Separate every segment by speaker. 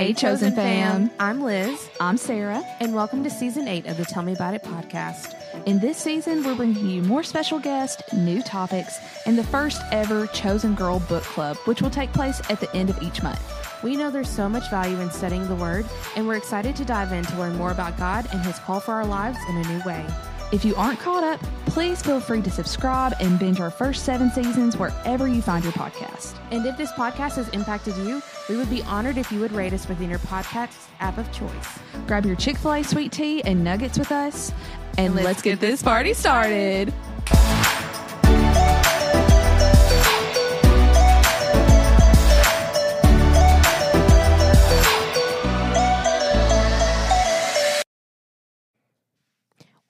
Speaker 1: Hey, Chosen fam.
Speaker 2: I'm Liz,
Speaker 1: I'm Sarah.
Speaker 2: and welcome to season eight of the Tell Me About It podcast.
Speaker 1: In this season, we're bringing you more special guests, new topics, and the first ever Chosen Girl Book Club, which will take place at the end of each month.
Speaker 2: We know there's so much value in studying the Word, and we're excited to dive in to learn more about God and His call for our lives in a new way.
Speaker 1: If you aren't caught up, please feel free to subscribe and binge our first seven seasons wherever you find your podcast.
Speaker 2: And if this podcast has impacted you, we would be honored if you would rate us within your podcast app of choice.
Speaker 1: Grab your Chick fil A sweet tea and nuggets with us, and let's, get, this party started.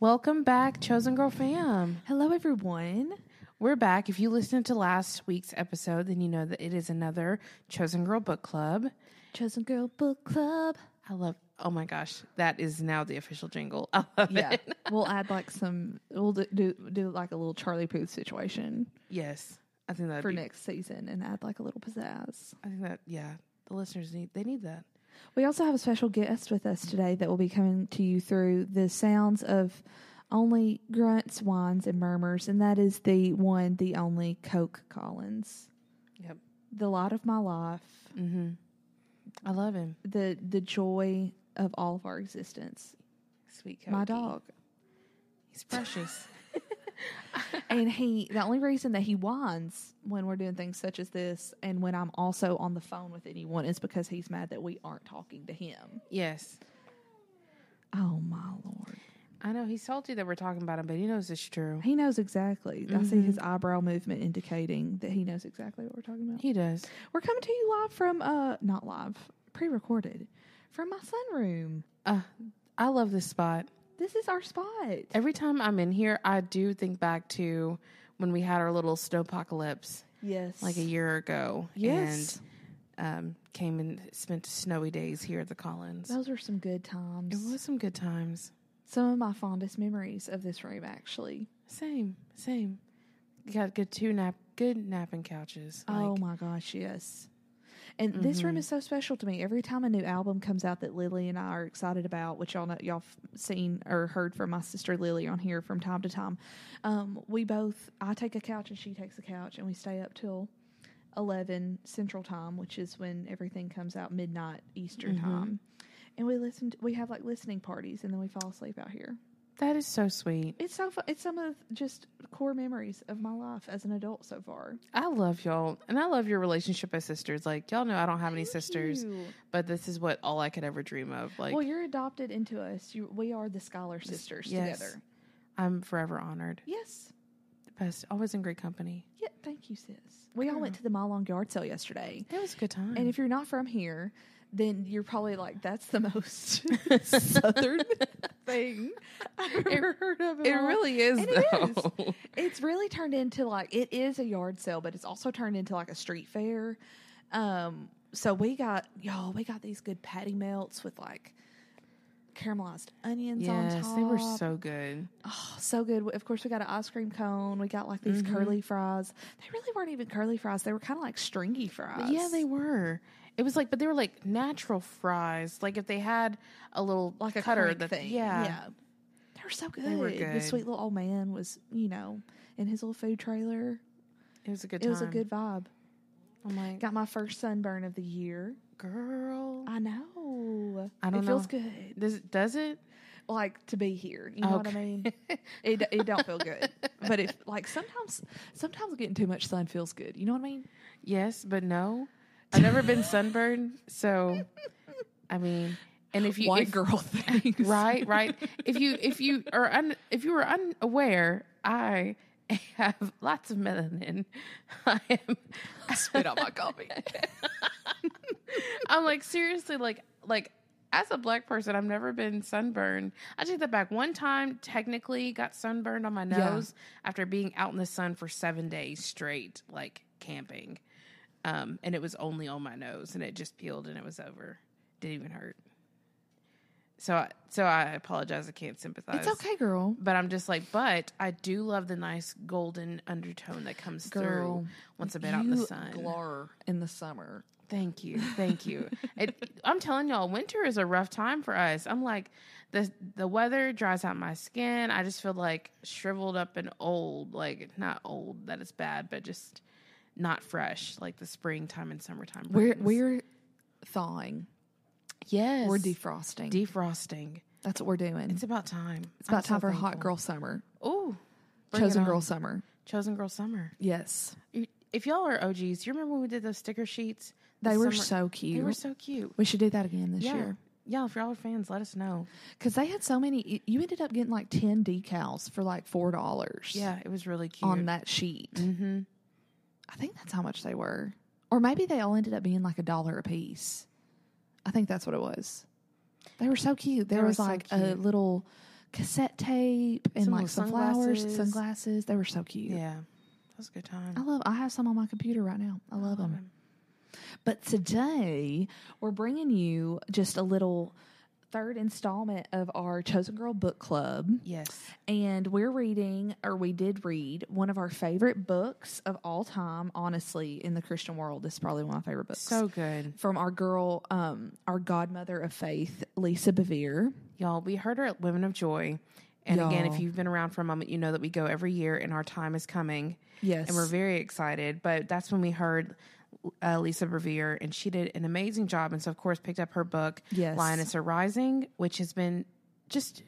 Speaker 2: Welcome back, Chosen Girl fam.
Speaker 1: Hello, everyone.
Speaker 2: We're back. If you listened to last week's episode, then you know that it is another Chosen Girl book club.
Speaker 1: Chosen Girl Book Club.
Speaker 2: I love. Oh my gosh, that is now the official jingle. I love
Speaker 1: Yeah,
Speaker 2: it.
Speaker 1: we'll add like some. We'll do do, do like a little Charlie Puth situation
Speaker 2: Yes, I think that
Speaker 1: for next season and add like a little pizzazz.
Speaker 2: I think that yeah, the listeners need they need that.
Speaker 1: We also have a special guest with us today that will be coming to you through the sounds of only grunts, whines, and murmurs, and that is the one, the only Coke Collins,
Speaker 2: Yep.
Speaker 1: the light of my life,
Speaker 2: Mm-hmm. I love him.
Speaker 1: the the joy of all of our existence.
Speaker 2: Sweet
Speaker 1: Coke.
Speaker 2: My
Speaker 1: dog.
Speaker 2: He's precious.
Speaker 1: and he the only reason that he whines when we're doing things such as this and when I'm also on the phone with anyone is because he's mad that we aren't talking to him.
Speaker 2: yes,
Speaker 1: Oh my lord.
Speaker 2: I know he's salty that we're talking about him, but he knows it's true.
Speaker 1: He knows exactly. I see his eyebrow movement indicating that he knows exactly what we're talking about.
Speaker 2: He does.
Speaker 1: We're coming to you live from uh not live, pre-recorded from my sunroom.
Speaker 2: Uh, I love this spot.
Speaker 1: This is our spot.
Speaker 2: Every time I'm in here, I do think back to when we had our little snowpocalypse
Speaker 1: Yes.
Speaker 2: like a year ago.
Speaker 1: Yes.
Speaker 2: And um, came and spent snowy days here at the Collins.
Speaker 1: Those were some good times.
Speaker 2: It was some good times.
Speaker 1: Some of my fondest memories of this room actually.
Speaker 2: Same, same. You got good two nap, good napping couches.
Speaker 1: Oh
Speaker 2: Like,
Speaker 1: my gosh, yes. And this room is so special to me. Every time a new album comes out that Lily and I are excited about, which y'all know, y'all have seen or heard from my sister Lily on here from time to time, um, we both I take a couch and she takes a couch, and we stay up till eleven Central Time, which is when everything comes out midnight Eastern Time, and we listen. To, we have like listening parties, and then we fall asleep out here.
Speaker 2: That is so sweet.
Speaker 1: It's so fun. It's some of just core memories of my life as an adult so far.
Speaker 2: I love y'all, and I love your relationship as sisters. Like y'all know, I don't have any sisters,
Speaker 1: you.
Speaker 2: but this is what all I could ever dream of. Like
Speaker 1: well, you're adopted into us. You, we are the Scholar sisters
Speaker 2: yes.
Speaker 1: together.
Speaker 2: I'm forever honored.
Speaker 1: Yes.
Speaker 2: The best, always in great company.
Speaker 1: Yeah. Thank you, sis. We all went to the Malong yard sale yesterday,
Speaker 2: It was a good time.
Speaker 1: and if you're not from here, then you're probably like, "That's the most southern thing I've ever heard of."
Speaker 2: it
Speaker 1: life."
Speaker 2: really is
Speaker 1: it is. It's really turned into like it is a yard sale, but it's also turned into like a street fair. Um, so we got y'all, we got these good patty melts with like caramelized onions on
Speaker 2: yes,
Speaker 1: top.
Speaker 2: they were so good.
Speaker 1: Oh, so good. Of course, we got an ice cream cone. We got like these
Speaker 2: Mm-hmm.
Speaker 1: curly fries. They really weren't even curly fries. They were kind of like stringy fries.
Speaker 2: Yeah, they were. It was like, but they were like natural fries. Like if they had a little
Speaker 1: like a
Speaker 2: cutter that,
Speaker 1: thing.
Speaker 2: yeah,
Speaker 1: yeah. They were so good.
Speaker 2: They were
Speaker 1: The sweet little old man was, you know, in his little food trailer.
Speaker 2: it was a good.
Speaker 1: It was a good vibe.
Speaker 2: I'm like,
Speaker 1: Got my first sunburn of the year.
Speaker 2: girl,
Speaker 1: I know.
Speaker 2: I don't
Speaker 1: it feels good.
Speaker 2: does it? does it?
Speaker 1: Like to be here. You know what I mean? it it don't feel good. But if like sometimes sometimes getting too much sun feels good. You know what I mean?
Speaker 2: Yes, but no. I've never been sunburned, so I mean, and if you
Speaker 1: White
Speaker 2: if,
Speaker 1: girl things.
Speaker 2: right, right. If you if you are un, if you were unaware, I have lots of melanin. I am.
Speaker 1: I spit out my coffee.
Speaker 2: I'm like seriously, like like as a black person, I've never been sunburned. I take that back. One time, technically, got sunburned on my
Speaker 1: Yeah.
Speaker 2: nose after being out in the sun for seven days straight, like camping. Um, and it was only on my nose, and it just peeled, and it was over. Didn't even hurt. So, I, so I apologize. I can't sympathize.
Speaker 1: It's okay, girl.
Speaker 2: But I'm just like, but I do love the nice golden undertone that comes
Speaker 1: Girl,
Speaker 2: through once I've been out in the sun.
Speaker 1: glur in the summer.
Speaker 2: Thank you, thank you. it, I'm telling y'all, winter is a rough time for us. I'm like, the the weather dries out my skin. I just feel like shriveled up and old. Like not old that is bad, but just not fresh. Like the springtime and summertime.
Speaker 1: We're
Speaker 2: brings.
Speaker 1: we're thawing.
Speaker 2: yes,
Speaker 1: We're defrosting.
Speaker 2: defrosting.
Speaker 1: That's what we're doing.
Speaker 2: It's about time.
Speaker 1: It's about time for hot girl summer.
Speaker 2: Oh,
Speaker 1: Chosen girl summer.
Speaker 2: chosen girl summer.
Speaker 1: Yes.
Speaker 2: If y'all are OGs, you remember when we did those sticker sheets?
Speaker 1: They were
Speaker 2: summer?
Speaker 1: so cute.
Speaker 2: They were so cute.
Speaker 1: we should do that again this
Speaker 2: yeah.
Speaker 1: year.
Speaker 2: Yeah, if y'all are fans, let us know.
Speaker 1: Because they had so many. You ended up getting like 10 decals for like $4
Speaker 2: Yeah, it was really cute.
Speaker 1: on that sheet.
Speaker 2: Mm-hmm.
Speaker 1: I think that's how much they were. Or maybe they all ended up being like a dollar a piece. I think that's what it was. They were so cute. There was
Speaker 2: so
Speaker 1: like a little cassette tape and
Speaker 2: Some
Speaker 1: like some flowers,
Speaker 2: sunglasses.
Speaker 1: sunglasses. They were so cute.
Speaker 2: Yeah, that was a good time.
Speaker 1: I love. I have some on my computer right now. I love them. But today we're bringing you just a little third installment of our Chosen Girl book club.
Speaker 2: Yes.
Speaker 1: And we're reading, or we did read, one of our favorite books of all time, honestly, in the Christian world. This is probably one of my favorite books.
Speaker 2: So good.
Speaker 1: from our girl, um, our godmother of faith, Lisa Bevere.
Speaker 2: Y'all, we heard her at Women of Joy. And again, if you've been around for a moment, you know that we go every year and our time is coming.
Speaker 1: Yes.
Speaker 2: And we're very excited. But that's when we heard uh, Lisa Bevere, and she did an amazing job. And so, of course, picked up her book,
Speaker 1: Yes.
Speaker 2: Lioness Arising, which has been just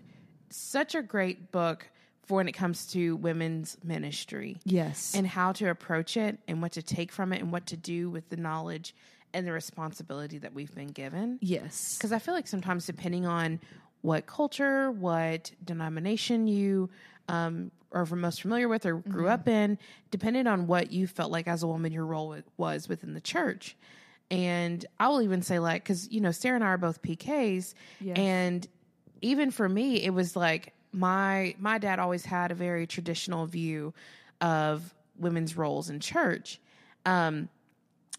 Speaker 2: such a great book for when it comes to women's ministry
Speaker 1: yes.
Speaker 2: and how to approach it and what to take from it and what to do with the knowledge and the responsibility that we've been given.
Speaker 1: yes.
Speaker 2: Because I feel like sometimes, depending on what culture, what denomination you um, are most familiar with or grew up in, depending on what you felt like as a woman, your role wa- was within the church. And I will even say, like, because, you know, Sarah and I are both PKs.
Speaker 1: Yes.
Speaker 2: And even for me, it was like my my dad always had a very traditional view of women's roles in church. Um,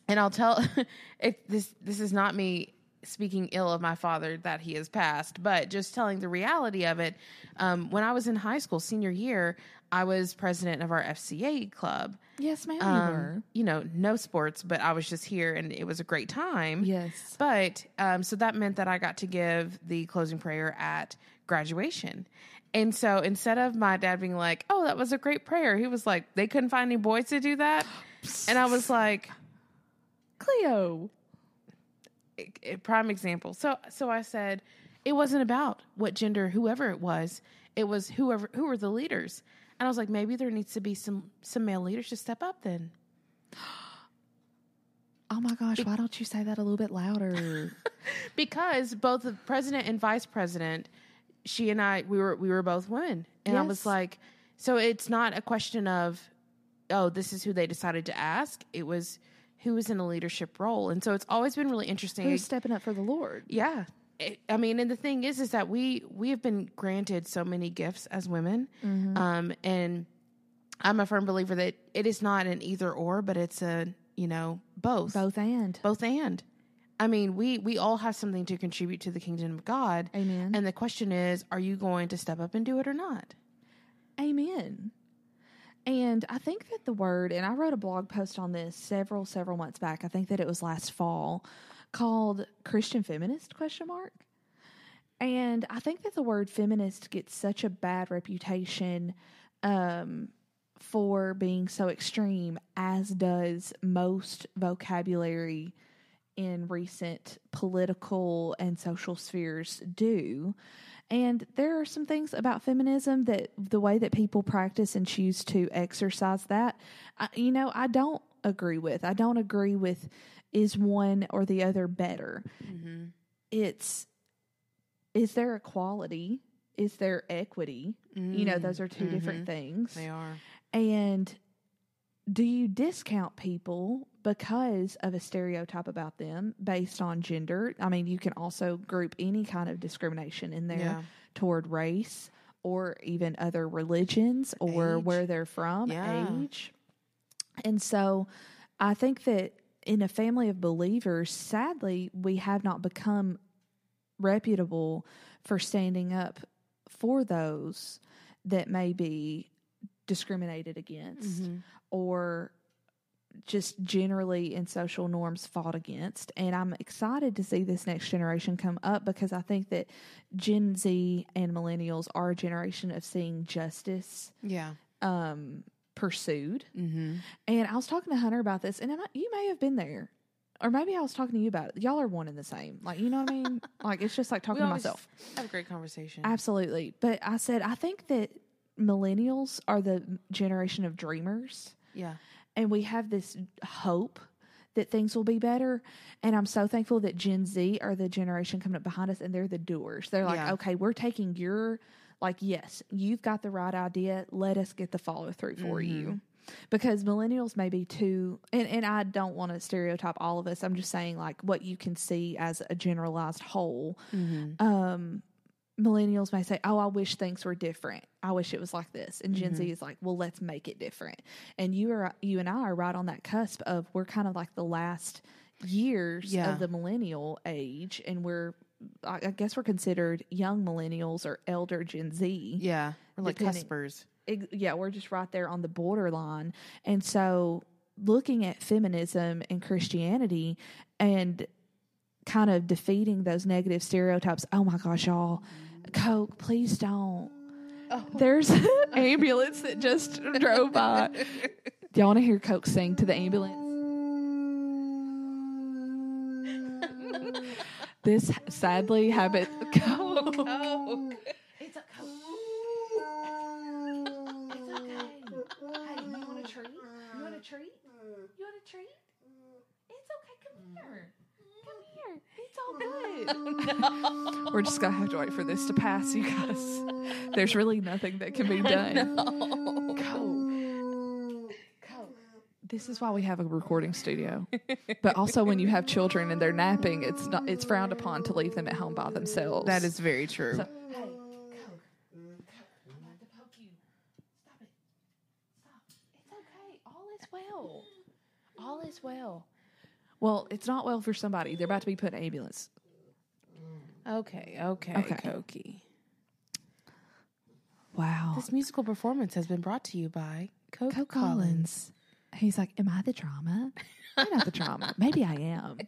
Speaker 2: and I'll tell if this this is not me speaking ill of my father that he has passed, but just telling the reality of it. Um, when I was in high school, senior year, I was president of our FCA club.
Speaker 1: yes, ma'am,
Speaker 2: Um,
Speaker 1: you were.
Speaker 2: you know, no sports, but I was just here, and it was a great time.
Speaker 1: Yes.
Speaker 2: But um, so that meant that I got to give the closing prayer at graduation. And so instead of my dad being like, oh, that was a great prayer, he was like, they couldn't find any boys to do that. And I was like,
Speaker 1: Cleo.
Speaker 2: Prime example. So so I said it wasn't about what gender whoever it was. It was whoever who were the leaders. And I was like maybe there needs to be some some male leaders to step up then.
Speaker 1: Oh my gosh, why don't you say that a little bit louder?
Speaker 2: Because both the president and vice president, she and I we were we were both women. And I was like so it's not a question of oh this is who they decided to ask. It was who was in a leadership role. And so it's always been really interesting.
Speaker 1: Who's stepping up for the Lord?
Speaker 2: Yeah. I mean, and the thing is, is that we we have been granted so many gifts as women, um, and I'm a firm believer that it is not an either or, but it's a you know both,
Speaker 1: Both and.
Speaker 2: both and. I mean, we we all have something to contribute to the kingdom of God,
Speaker 1: Amen.
Speaker 2: and the question is, are you going to step up and do it or not?
Speaker 1: Amen. And I think that the word, and I wrote a blog post on this several, several months back. I think that it was last fall, called Christian feminist question mark. And I think that the word feminist gets such a bad reputation um, for being so extreme, as does most vocabulary in recent political and social spheres do. And there are some things about feminism that the way that people practice and choose to exercise that, I, you know, I don't agree with. I don't agree with is one or the other better. Mm-hmm. It's is there equality? Is there equity? You know, those mm-hmm. are 2 different mm-hmm. things.
Speaker 2: They are.
Speaker 1: And do you discount people because of a stereotype about them based on gender? I mean, you can also group any kind of discrimination in there
Speaker 2: Yeah.
Speaker 1: toward race or even other religions or
Speaker 2: Age.
Speaker 1: where they're from,
Speaker 2: Yeah.
Speaker 1: age. And so I think that in a family of believers, sadly, we have not become reputable for standing up for those that may be discriminated against
Speaker 2: Mm-hmm.
Speaker 1: Or just generally in social norms fought against. And I'm excited to see this next generation come up because I think that Gen Z and millennials are a generation of seeing justice
Speaker 2: Yeah.
Speaker 1: um, pursued.
Speaker 2: Mm-hmm.
Speaker 1: And I was talking to Hunter about this, and I- you may have been there. Or maybe I was talking to you about it. Y'all are one and the same. Like, you know what I mean? like, it's just like talking to myself.
Speaker 2: Have a great conversation.
Speaker 1: Absolutely. But I said, I think that millennials are the generation of dreamers
Speaker 2: yeah.
Speaker 1: and we have this hope that things will be better. And I'm so thankful that Gen Z are the generation coming up behind us and they're the doers. They're like,
Speaker 2: Yeah.
Speaker 1: okay, we're taking your, like, yes, you've got the right idea. Let us get the follow through for you. Because millennials may be too, and, and I don't want to stereotype all of us. I'm just saying, like, what you can see as a generalized whole um, millennials may say, "Oh, I wish things were different. I wish it was like this." And Gen Z mm-hmm. is like, "Well, let's make it different." And you are, you and I are right on that cusp of we're kind of like the last years
Speaker 2: Yeah.
Speaker 1: of the millennial age, and we're, I I guess, we're considered young millennials or elder Gen Z.
Speaker 2: Yeah. We're like cuspers.
Speaker 1: Yeah, we're just right there on the borderline. And so looking at feminism and Christianity and kind of defeating those negative stereotypes. Oh my gosh, y'all. Coke, please don't. Oh. There's an ambulance that just drove by. Do y'all want to hear Coke sing to the ambulance? This sadly habit. Oh, Coke. It's a Coke. It's okay. Hey, you want a treat? You want a treat? You want a treat? It's okay. Come here. Come here. It's all good. We're just gonna have to wait for this to pass, you guys. There's really nothing that can be done. no. Coke. Coke. This is why we have a recording studio. But also when you have children and they're napping, it's not it's frowned upon to leave them at home by themselves.
Speaker 2: That is very true.
Speaker 1: So, hey, Coke. Coke. I'm about to poke you. Stop it. Stop. It's okay. All is well. All is well. Well, it's not well for somebody. They're about to be put in an ambulance.
Speaker 2: okay. Okay.
Speaker 1: Okay.
Speaker 2: Koki.
Speaker 1: Wow.
Speaker 2: This musical performance has been brought to you by Coke,
Speaker 1: Coke Collins. He's like, Am I the drama? I'm not the drama. Maybe I am.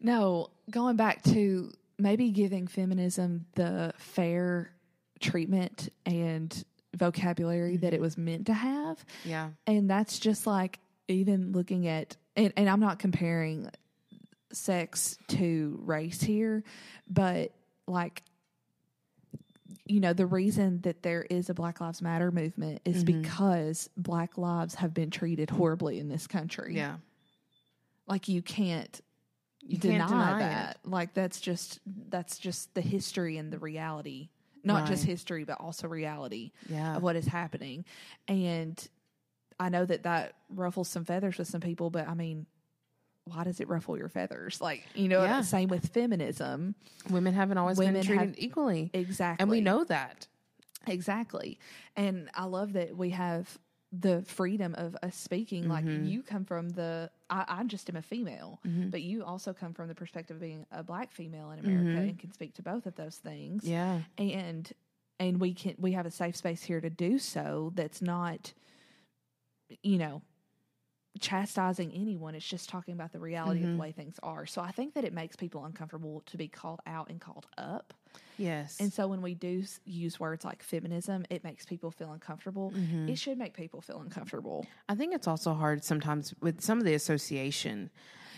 Speaker 1: No, going back to maybe giving feminism the fair treatment and vocabulary that mm-hmm. it was meant to have.
Speaker 2: Yeah.
Speaker 1: And that's just like even looking at, and, and I'm not comparing sex to race here, but like, you know, the reason that there is a Black Lives Matter movement is
Speaker 2: Mm-hmm.
Speaker 1: because Black lives have been treated horribly in this country.
Speaker 2: Yeah.
Speaker 1: Like you can't
Speaker 2: You
Speaker 1: deny,
Speaker 2: can't deny
Speaker 1: that. Like that's just that's just the history and the reality. Not just history, but also reality
Speaker 2: Yeah.
Speaker 1: of what is happening. And I know that that ruffles some feathers with some people, but I mean, why does it ruffle your feathers? Like, you know,
Speaker 2: Yeah.
Speaker 1: same with feminism.
Speaker 2: Women haven't always
Speaker 1: Women
Speaker 2: been treated
Speaker 1: have-
Speaker 2: equally.
Speaker 1: Exactly.
Speaker 2: And we know that.
Speaker 1: Exactly. And I love that we have the freedom of us speaking. Like
Speaker 2: Mm-hmm.
Speaker 1: you come from the, I, I just am a female, but you also come from the perspective of being a black female in America and can speak to both of those things.
Speaker 2: Mm-hmm. Yeah.
Speaker 1: And, and we can, we have a safe space here to do so. That's not, you know, chastising anyone. It's just talking about the reality
Speaker 2: Mm-hmm.
Speaker 1: of the way things are. So I think that it makes people uncomfortable to be called out and called up.
Speaker 2: Yes.
Speaker 1: And so when we do use words like feminism, it makes people feel uncomfortable.
Speaker 2: Mm-hmm.
Speaker 1: It should make people feel uncomfortable.
Speaker 2: I think it's also hard sometimes with some of the association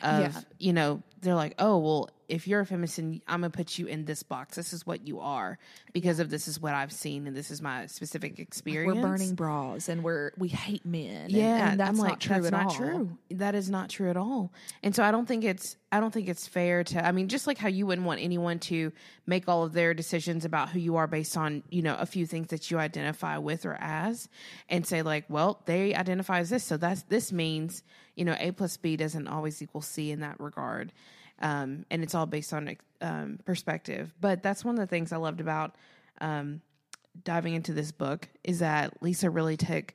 Speaker 2: of,
Speaker 1: Yeah.
Speaker 2: you know, they're like, oh, well, if you're a feminist, and I'm going to put you in this box. This is what you are because of this is what I've seen and this is my specific experience.
Speaker 1: We're burning bras and we're we hate men. and-
Speaker 2: Yeah,
Speaker 1: and, that's
Speaker 2: I'm like,
Speaker 1: not true
Speaker 2: that's
Speaker 1: at
Speaker 2: not
Speaker 1: all.
Speaker 2: true. That is not true at all. And so I don't think it's I don't think it's fair to I mean, just like how you wouldn't want anyone to make all of their decisions about who you are based on, you know, a few things that you identify with or as and say like, well, they identify as this, so that's this means, you know, A plus B doesn't always equal C in that regard. Um, and it's all based on um, perspective. But that's one of the things I loved about um, diving into this book is that Lisa really took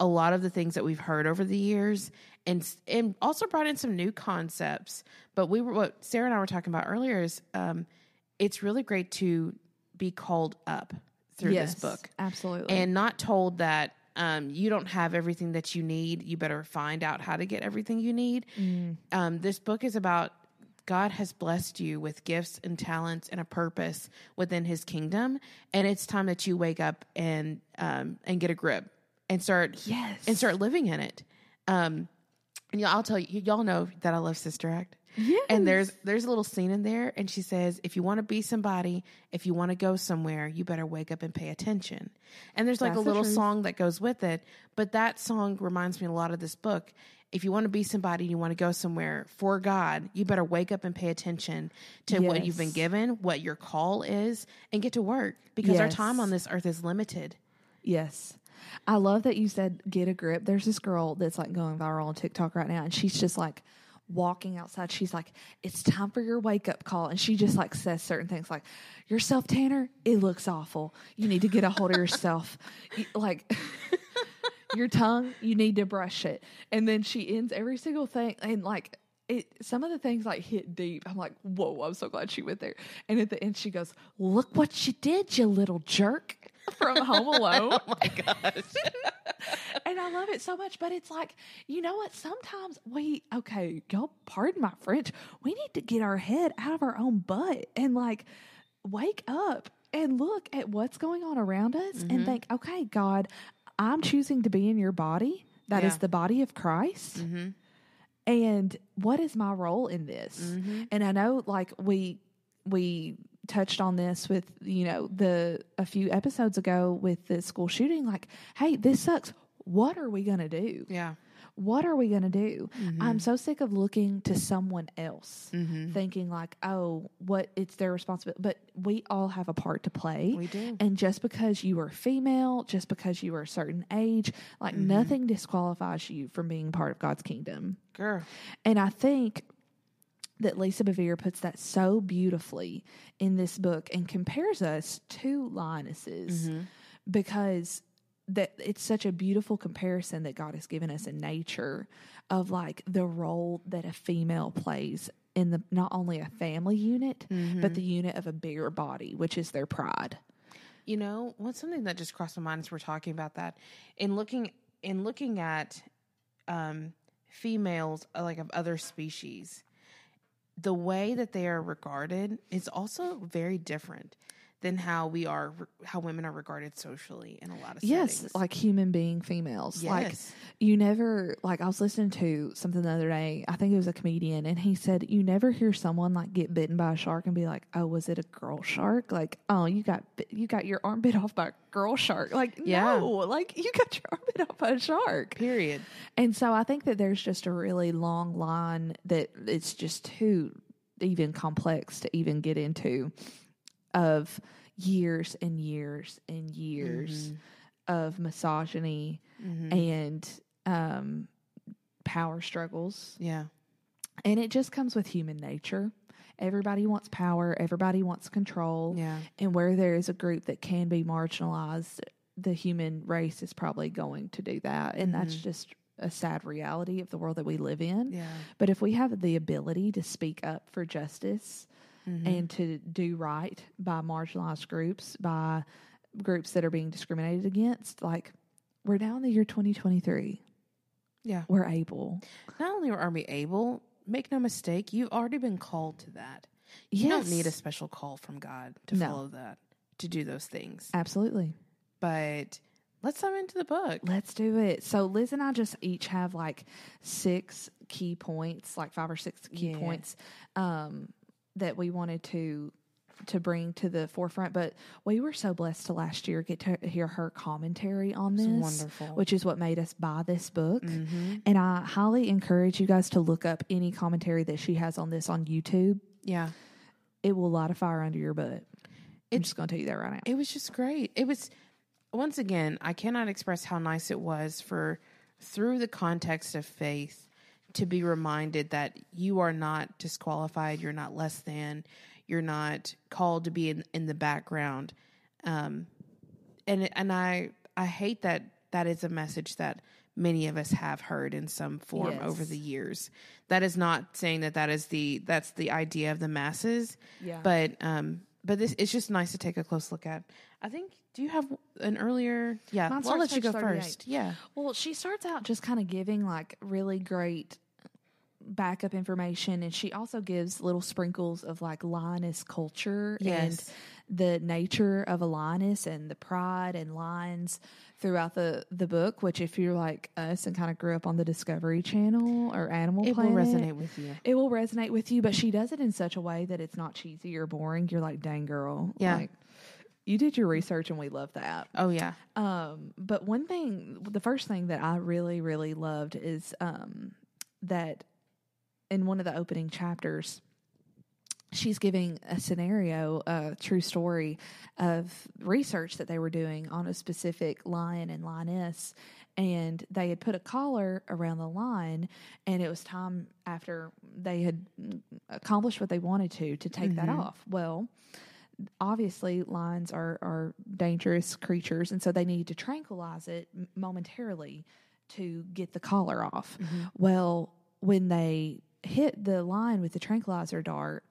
Speaker 2: a lot of the things that we've heard over the years and and also brought in some new concepts. But we were what Sarah and I were talking about earlier is um, it's really great to be called up through
Speaker 1: Yes,
Speaker 2: this book
Speaker 1: absolutely.
Speaker 2: and not told that um, you don't have everything that you need. You better find out how to get everything you need. Um, this book is about God has blessed you with gifts and talents and a purpose within His kingdom, and it's time that you wake up and um, and get a grip and start
Speaker 1: Yes.
Speaker 2: and start living in it. Um, and I'll tell you, y'all know that I love Sister Act.
Speaker 1: Yes.
Speaker 2: And there's there's a little scene in there, and she says, "If you want to be somebody, if you want to go somewhere, you better wake up and pay attention." And there's like
Speaker 1: That's
Speaker 2: a little
Speaker 1: truth.
Speaker 2: song that goes with it, but that song reminds me a lot of this book. If you want to be somebody, you want to go somewhere for God, you better wake up and pay attention to what you've been given, what your call is, and get to work because our time on this earth is limited.
Speaker 1: Yes. I love that you said get a grip. There's this girl that's like going viral on TikTok right now, and she's just like walking outside. She's like, It's time for your wake up call. And she just like says certain things like, Yourself, Tanner, it looks awful. You need to get a hold of yourself. Like, your tongue, you need to brush it. And then she ends every single thing and like it some of the things like hit deep. I'm like, whoa, I'm so glad she went there. And at the end she goes, Look what you did, you little jerk from Home Alone.
Speaker 2: Oh my gosh.
Speaker 1: and I love it so much. But it's like, you know what? Sometimes we, okay, y'all pardon my French, we need to get our head out of our own butt and like wake up and look at what's going on around us and think, okay, God, I'm choosing to be in your body. That is
Speaker 2: Yeah.
Speaker 1: the body of Christ.
Speaker 2: hmm
Speaker 1: And what is my role in this?
Speaker 2: hmm
Speaker 1: And I know like we we touched on this with, you know, the a few episodes ago with the school shooting like, hey, this sucks. What are we going to do?
Speaker 2: Yeah.
Speaker 1: What are we going to do?
Speaker 2: Mm-hmm.
Speaker 1: I'm so sick of looking to someone else
Speaker 2: hmm
Speaker 1: thinking like, "Oh, what it's their responsibility." But we all have a part to play.
Speaker 2: We do.
Speaker 1: And just because you are female, just because you are a certain age, like
Speaker 2: Mm-hmm.
Speaker 1: nothing disqualifies you from being part of God's kingdom.
Speaker 2: Girl.
Speaker 1: And I think that Lisa Bevere puts that so beautifully in this book and compares us to lionesses
Speaker 2: Mm-hmm.
Speaker 1: because that it's such a beautiful comparison that God has given us in nature of like the role that a female plays in the not only a family unit
Speaker 2: Mm-hmm.
Speaker 1: but the unit of a bigger body which is their pride.
Speaker 2: You know, what's something that just crossed my mind as we're talking about that? In looking in looking at um, females uh, like of other species, the way that they are regarded is also very different than how we are how women are regarded socially in a lot of
Speaker 1: Yes,
Speaker 2: settings.
Speaker 1: like human being females. Like
Speaker 2: Yes.
Speaker 1: you never like I was listening to something the other day. I think it was a comedian and he said you never hear someone like get bitten by a shark and be like, "Oh, was it a girl shark?" Like, "Oh, you got you got your arm bit off by a girl shark." Like,
Speaker 2: Yeah.
Speaker 1: no, like you got your arm bit off by a shark.
Speaker 2: period.
Speaker 1: And so I think that there's just a really long line that it's just too even complex to even get into of years and years and years of misogyny
Speaker 2: Mhm.
Speaker 1: and um, power struggles.
Speaker 2: Yeah.
Speaker 1: And it just comes with human nature. Everybody wants power, everybody wants control.
Speaker 2: Yeah.
Speaker 1: And where there is a group that can be marginalized, the human race is probably going to do that. And that's just a sad reality of the world that we live in.
Speaker 2: Yeah.
Speaker 1: But if we have the ability to speak up for justice
Speaker 2: Mhm.
Speaker 1: and to do right by marginalized groups, by groups that are being discriminated against, like we're now in the year 2023.
Speaker 2: Yeah.
Speaker 1: We're able.
Speaker 2: Not only are we able, make no mistake, you've already been called to that. You don't need a special call from God to
Speaker 1: No.
Speaker 2: follow that, to do those things.
Speaker 1: Absolutely.
Speaker 2: But let's dive into the book.
Speaker 1: Let's do it. So Liz and I just each have like six key points, like five or six key
Speaker 2: Yeah.
Speaker 1: points um, that we wanted to to bring to the forefront. But we were so blessed to last year get to hear her commentary on this,
Speaker 2: wonderful.
Speaker 1: which is what made us buy this book.
Speaker 2: Mm-hmm.
Speaker 1: And I highly encourage you guys to look up any commentary that she has on this on YouTube.
Speaker 2: Yeah.
Speaker 1: It will light a fire under your butt. I'm
Speaker 2: It's-
Speaker 1: just going to tell you that right now.
Speaker 2: It was just great. It was, once again, I cannot express how nice it was for, through the context of faith, to be reminded that you are not disqualified, you're not less than, you're not called to be in, in the background. Um, and and I I hate that that is a message that many of us have heard in some form over the years. That is not saying that that is the that's the idea of the masses.
Speaker 1: Yeah.
Speaker 2: But um, but this it's just nice to take a close look at. I think. Do you have an earlier? Yeah,
Speaker 1: Mine
Speaker 2: well, I'll let you go first. Yeah.
Speaker 1: Well, she starts out just kind of giving like really great backup information, and she also gives little sprinkles of like lioness culture
Speaker 2: Yes.
Speaker 1: and the nature of a lioness and the pride and lions throughout the the book. Which, if you're like us and kind of grew up on the Discovery Channel or Animal Planet,
Speaker 2: It will resonate with you.
Speaker 1: It will resonate with you, but she does it in such a way that it's not cheesy or boring. You're like, dang girl,
Speaker 2: Yeah.
Speaker 1: like, you did your research, and we love that.
Speaker 2: Oh yeah.
Speaker 1: Um, but one thing, the first thing that I really, really loved is um, that in one of the opening chapters, she's giving a scenario, a true story of research that they were doing on a specific lion and lioness. And they had put a collar around the lion, and it was time after they had accomplished what they wanted to to take that mm-hmm. off. Well, obviously lions are are dangerous creatures and so they need to tranquilize it momentarily to get the collar off mm-hmm. well when they hit the lion with the tranquilizer dart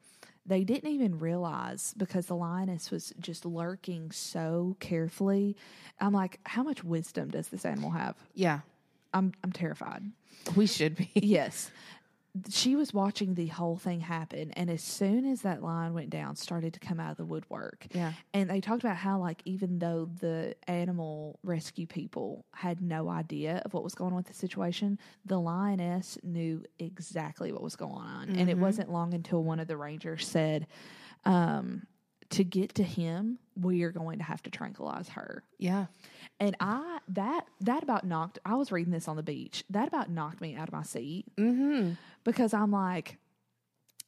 Speaker 1: they didn't even realize because the lioness was just lurking so carefully i'm like how much wisdom does this animal have
Speaker 2: Yeah.
Speaker 1: i'm i'm terrified
Speaker 2: We should be.
Speaker 1: yes she was watching the whole thing happen and as soon as that line went down started to come out of the woodwork
Speaker 2: Yeah.
Speaker 1: and they talked about how like even though the animal rescue people had no idea of what was going on with the situation the lioness knew exactly what was going on and it wasn't long until one of the rangers said um, to get to him we are going to have to tranquilize her
Speaker 2: Yeah.
Speaker 1: And i that that about knocked i was reading this on the beach that about knocked me out of my seat
Speaker 2: Mm-hmm.
Speaker 1: because I'm like,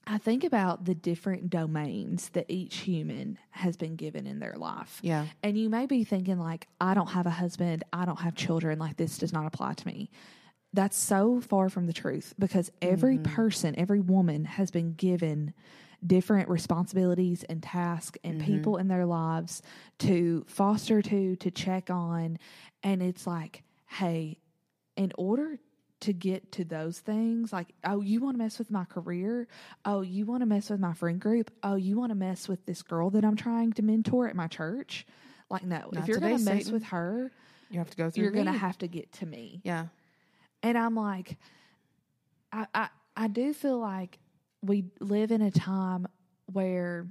Speaker 1: I think about the different domains that each human has been given in their life.
Speaker 2: Yeah.
Speaker 1: And you may be thinking, like, I don't have a husband, I don't have children, like, this does not apply to me. That's so far from the truth because every person, every woman has been given different responsibilities and tasks and mm-hmm. people in their lives to foster to, to check on. And it's like, hey, in order to get to those things, like, oh, you want to mess with my career? Oh, you want to mess with my friend group? Oh, you want to mess with this girl that I'm trying to mentor at my church? Like, no,
Speaker 2: Not
Speaker 1: if you're going to mess
Speaker 2: Satan.
Speaker 1: with her,
Speaker 2: You have to go through.
Speaker 1: you're going to have to get to me.
Speaker 2: Yeah.
Speaker 1: And I'm like, I, I, I do feel like we live in a time where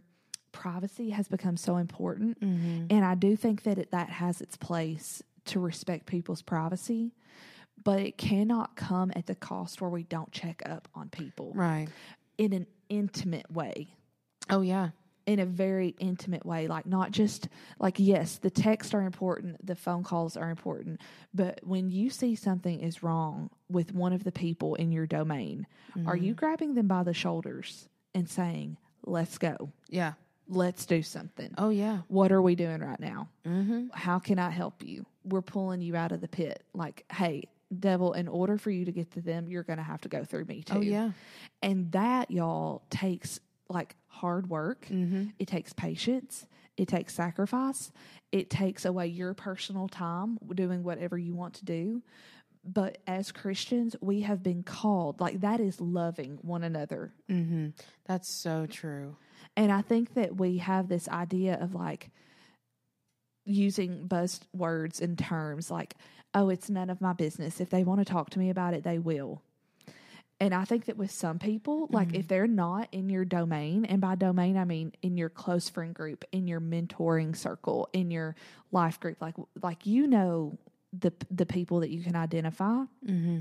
Speaker 1: privacy has become so important.
Speaker 2: Mm-hmm.
Speaker 1: And I do think that it, that has its place to respect people's privacy, but it cannot come at the cost where we don't check up on people
Speaker 2: Right.
Speaker 1: in an intimate way.
Speaker 2: Oh yeah.
Speaker 1: In a very intimate way, like not just like, yes, the texts are important, the phone calls are important, but when you see something is wrong with one of the people in your domain, are you grabbing them by the shoulders and saying, let's go,
Speaker 2: Yeah.
Speaker 1: let's do something?
Speaker 2: Oh yeah.
Speaker 1: What are we doing right now?
Speaker 2: Mm-hmm.
Speaker 1: how can I help you? We're pulling you out of the pit. Like, hey, devil, in order for you to get to them, you're going to have to go through me too.
Speaker 2: Oh yeah.
Speaker 1: And that, y'all, takes like hard work.
Speaker 2: Mm-hmm.
Speaker 1: It takes patience. It takes sacrifice. It takes away your personal time doing whatever you want to do. But as Christians, we have been called, like, that is loving one another.
Speaker 2: Mm-hmm. That's so true.
Speaker 1: And I think that we have this idea of like using buzzwords and terms like, oh, it's none of my business. If they want to talk to me about it, they will. And I think that with some people, like if they're not in your domain, and by domain I mean in your close friend group, in your mentoring circle, in your life group, like like you know the the people that you can identify
Speaker 2: Mm-hmm.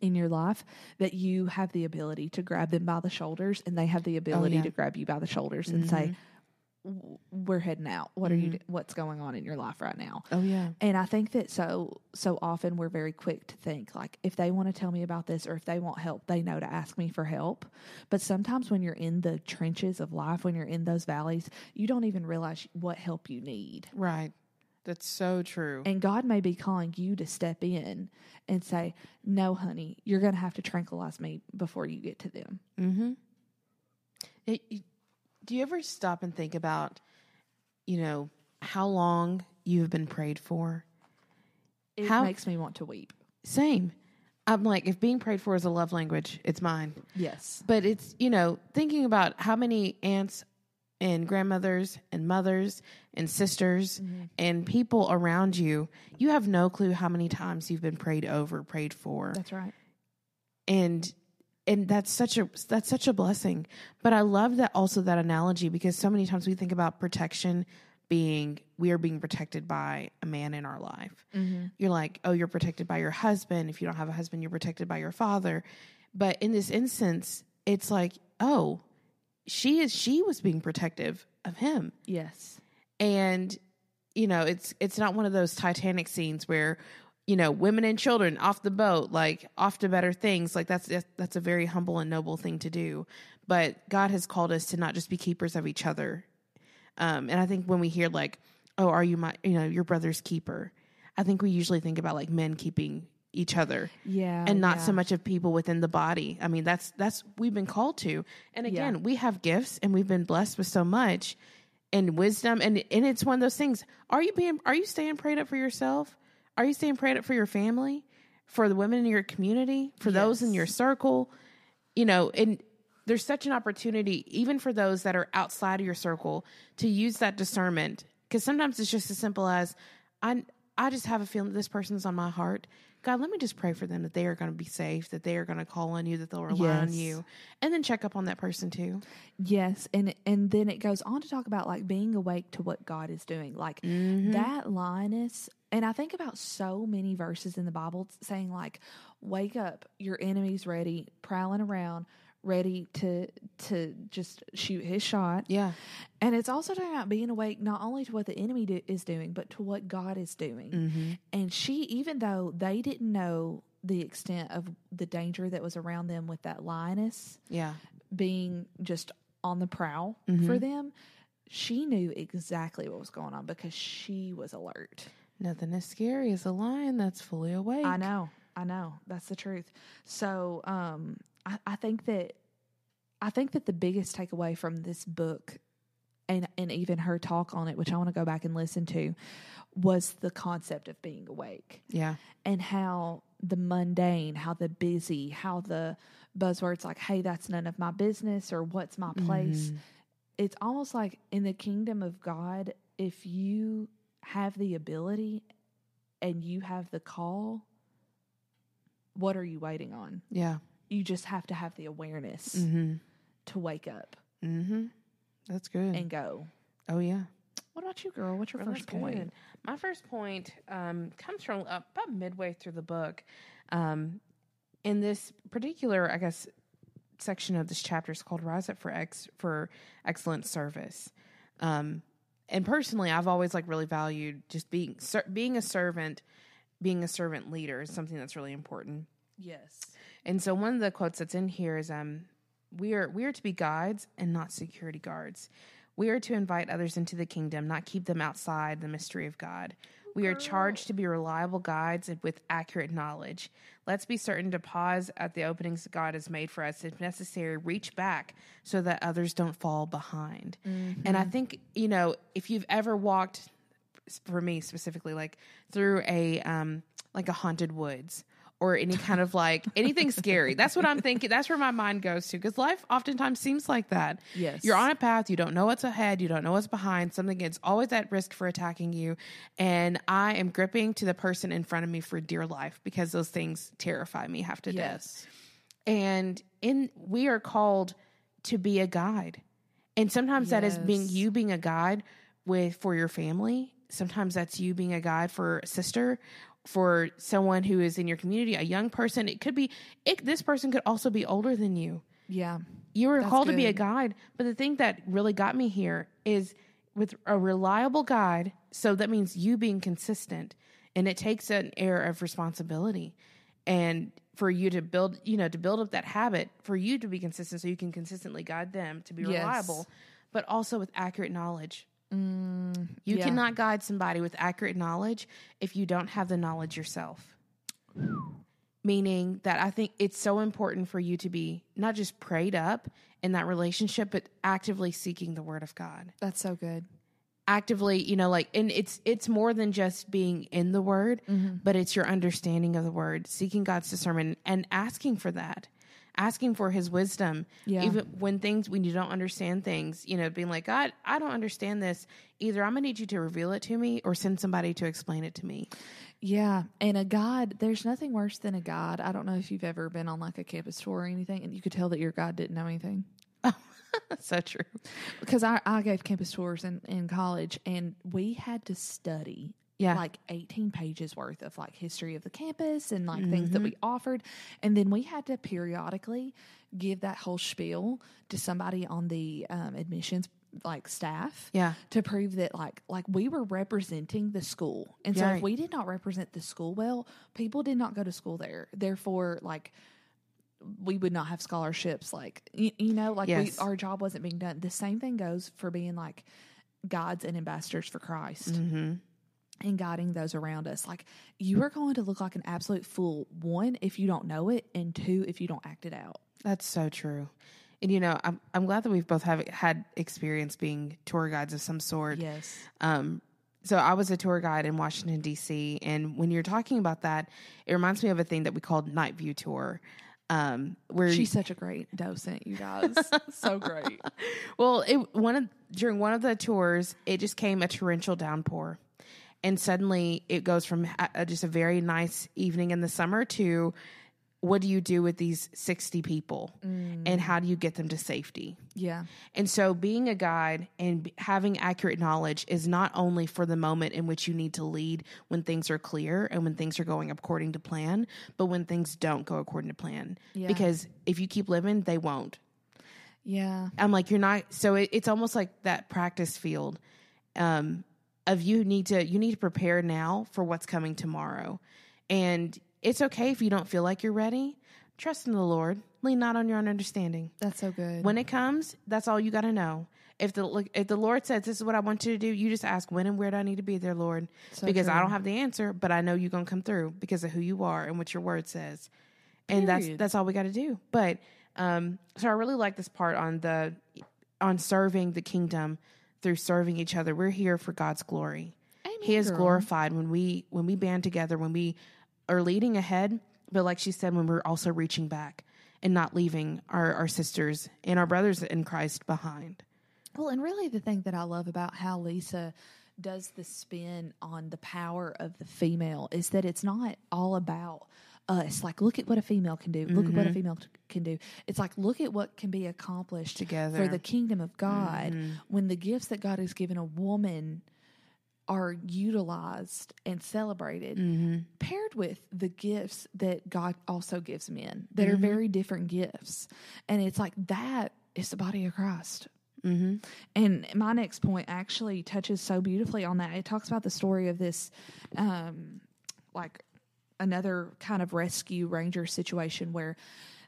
Speaker 1: in your life that you have the ability to grab them by the shoulders and they have the ability
Speaker 2: yeah.
Speaker 1: to grab you by the shoulders and say "W- we're heading out what are you do- what's going on in your life right now
Speaker 2: Oh yeah.
Speaker 1: and i think that so so often we're very quick to think like if they want to tell me about this or if they want help they know to ask me for help but sometimes when you're in the trenches of life when you're in those valleys you don't even realize what help you need
Speaker 2: Right. That's so true.
Speaker 1: and God may be calling you to step in and say, No, honey, you're going to have to tranquilize me before you get to them.
Speaker 2: Mm-hmm. It, it- do you ever stop and think about, you know, how long you've been prayed for?
Speaker 1: It
Speaker 2: How-
Speaker 1: makes me want to weep.
Speaker 2: Same. I'm like, if being prayed for is a love language, it's mine.
Speaker 1: Yes.
Speaker 2: But it's, you know, thinking about how many aunts, and grandmothers and mothers and sisters mm-hmm. and people around you, you have no clue how many times you've been prayed over, prayed for.
Speaker 1: That's right.
Speaker 2: and and that's such a that's such a blessing. But I love that also that analogy because so many times we think about protection being we are being protected by a man in our life. Mm-hmm. You're like, oh, you're protected by your husband. If you don't have a husband, you're protected by your father. But in this instance, it's like, oh, she is she was being protective of him
Speaker 1: Yes.
Speaker 2: and you know it's it's not one of those titanic scenes where you know women and children off the boat like off to better things like that's that's a very humble and noble thing to do but god has called us to not just be keepers of each other um and i think when we hear like oh are you my you know your brother's keeper i think we usually think about like men keeping each other
Speaker 1: Yeah.
Speaker 2: and not
Speaker 1: yeah.
Speaker 2: so much of people within the body. I mean, that's that's we've been called to. And again, we have gifts and we've been blessed with so much and wisdom and and it's one of those things. Are you being are you staying prayed up for yourself? Are you staying prayed up for your family? For the women in your community, for those in your circle? You know, and there's such an opportunity even for those that are outside of your circle to use that discernment because sometimes it's just as simple as I I just have a feeling that this person's on my heart. God, let me just pray for them that they are going to be safe, that they are going to call on you, that they'll rely on you, and then check up on that person too.
Speaker 1: Yes, and and then it goes on to talk about like being awake to what God is doing. Like
Speaker 2: Mm-hmm.
Speaker 1: that lioness, and I think about so many verses in the Bible saying like, "Wake up, your enemy's ready, prowling around, ready to to just shoot his shot."
Speaker 2: Yeah,
Speaker 1: And it's also talking about being awake not only to what the enemy do, is doing, but to what God is doing.
Speaker 2: Mm-hmm.
Speaker 1: And she, even though they didn't know the extent of the danger that was around them with that lioness
Speaker 2: yeah,
Speaker 1: being just on the prowl
Speaker 2: Mm-hmm.
Speaker 1: for them, she knew exactly what was going on because she was alert.
Speaker 2: Nothing as scary as a lion that's fully awake.
Speaker 1: I know, I know, that's the truth. So, um, I, I think that I think that the biggest takeaway from this book, and and even her talk on it, which I want to go back and listen to, was the concept of being awake
Speaker 2: Yeah,
Speaker 1: and how the mundane, how the busy, how the buzzwords like, hey, that's none of my business or what's my place. It's almost like in the kingdom of God, if you have the ability and you have the call, what are you waiting on?
Speaker 2: yeah,
Speaker 1: You just have to have the awareness
Speaker 2: mm-hmm.
Speaker 1: to wake up
Speaker 2: Mm-hmm. That's good.
Speaker 1: and go.
Speaker 2: oh yeah.
Speaker 1: What about you, girl? What's your
Speaker 2: Well,
Speaker 1: first point?
Speaker 2: good. My first point um, comes from uh, about midway through the book. Um, in this particular, I guess, section of this chapter is called "Rise Up for Ex for Excellent Service." Um, and personally, I've always like really valued just being ser- being a servant, being a servant leader is something that's really important.
Speaker 1: Yes.
Speaker 2: And so one of the quotes that's in here is um we are we are to be guides and not security guards. We are to invite others into the kingdom, not keep them outside the mystery of God. We are charged to be reliable guides and with accurate knowledge. Let's be certain to pause at the openings God has made for us. If necessary, reach back so that others don't fall behind. And I think, you know, if you've ever walked for me specifically, like through a um like a haunted woods or any kind of like anything scary. That's what I'm thinking. That's where my mind goes to because life oftentimes seems like that.
Speaker 1: Yes.
Speaker 2: You're on a path, you don't know what's ahead, you don't know what's behind, something is always at risk for attacking you. And I am gripping to the person in front of me for dear life because those things terrify me half to death and in we are called to be a guide and sometimes that is being you being a guide with for your family sometimes that's you being a guide for a sister for someone who is in your community a young person it could be it, this person could also be older than you
Speaker 1: Yeah.
Speaker 2: you were called to be a guide but the thing that really got me here is with a reliable guide so that means you being consistent and it takes an air of responsibility and for you to build you know to build up that habit for you to be consistent so you can consistently guide them to be
Speaker 1: Yes.
Speaker 2: reliable but also with accurate knowledge
Speaker 1: Mm,
Speaker 2: you
Speaker 1: yeah.
Speaker 2: cannot guide somebody with accurate knowledge if you don't have the knowledge yourself. Meaning that I think it's so important for you to be not just prayed up in that relationship, but actively seeking the word of God.
Speaker 1: That's so good.
Speaker 2: Actively, you know, like, and it's it's more than just being in the word,
Speaker 1: Mm-hmm.
Speaker 2: but it's your understanding of the word, seeking God's discernment, and asking for that, asking for his wisdom.
Speaker 1: Yeah.
Speaker 2: Even when things, when you don't understand things, you know, being like, God, I don't understand this. Either I'm going to need you to reveal it to me or send somebody to explain it to me.
Speaker 1: Yeah, and a god There's nothing worse than a god I don't know if you've ever been on like a campus tour or anything, and you could tell that your god didn't know anything.
Speaker 2: So true.
Speaker 1: Because I, I gave campus tours in, in college, and we had to study
Speaker 2: Yeah.
Speaker 1: like 18 pages worth of like history of the campus and like things that we offered. And then we had to periodically give that whole spiel to somebody on the um, admissions like staff
Speaker 2: Yeah.
Speaker 1: to prove that like like we were representing the school and so if we did not represent the school well people did not go to school there therefore like we would not have scholarships like you, you know like
Speaker 2: Yes.
Speaker 1: we, our job wasn't being done the same thing goes for being like guides and ambassadors for christ
Speaker 2: Mm-hmm.
Speaker 1: And guiding those around us like you are going to look like an absolute fool one if you don't know it and two if you don't act it out
Speaker 2: That's so true. And you know, I'm I'm glad that we've both have had experience being tour guides of some sort.
Speaker 1: yes
Speaker 2: Um, so I was a tour guide in Washington D.C., and when you're talking about that, it reminds me of a thing that we called Night View Tour, um, where
Speaker 1: she's such a great docent you guys so great
Speaker 2: well, it one of during one of the tours, it just came a torrential downpour, and suddenly it goes from ha- uh, just a very nice evening in the summer to what do you do with these sixty people, and how do you get them to safety?
Speaker 1: yeah
Speaker 2: And so, being a guide and having accurate knowledge is not only for the moment in which you need to lead when things are clear and when things are going according to plan, but when things don't go according to plan.
Speaker 1: Yeah.
Speaker 2: Because if you keep living, they won't.
Speaker 1: yeah
Speaker 2: I'm like, you're not. So it, it's almost like that practice field um, of you need to you need to prepare now for what's coming tomorrow, and it's okay if you don't feel like you're ready. Trust in the Lord. Lean not on your own understanding
Speaker 1: that's so good
Speaker 2: when it comes, that's all you got to know. If the if the Lord says this is what I want you to do, you just ask when and where do I need to be there, Lord?
Speaker 1: So
Speaker 2: because I don't have the answer, but I know you're gonna come through because of who you are and what your word says, and that's that's all we got to do. But um, so I really like this part on the on serving the kingdom through serving each other. We're here for God's glory.
Speaker 1: Amen,
Speaker 2: He is
Speaker 1: girl.
Speaker 2: glorified when we when we band together, when we are leading ahead, but like she said, when we're also reaching back and not leaving our, our sisters and our brothers in Christ behind.
Speaker 1: Well, and really the thing that I love about how Lisa does the spin on the power of the female is that it's not all about us. Like, look at what a female can do. Look at what a female t- can do. It's like, look at what can be accomplished
Speaker 2: Together.
Speaker 1: for the kingdom of God when the gifts that God has given a woman are utilized and celebrated
Speaker 2: Mm-hmm.
Speaker 1: paired with the gifts that God also gives men that are very different gifts. And it's like that is the body of Christ.
Speaker 2: Mm-hmm.
Speaker 1: And my next point actually touches so beautifully on that. It talks about the story of this, um, like another kind of rescue ranger situation where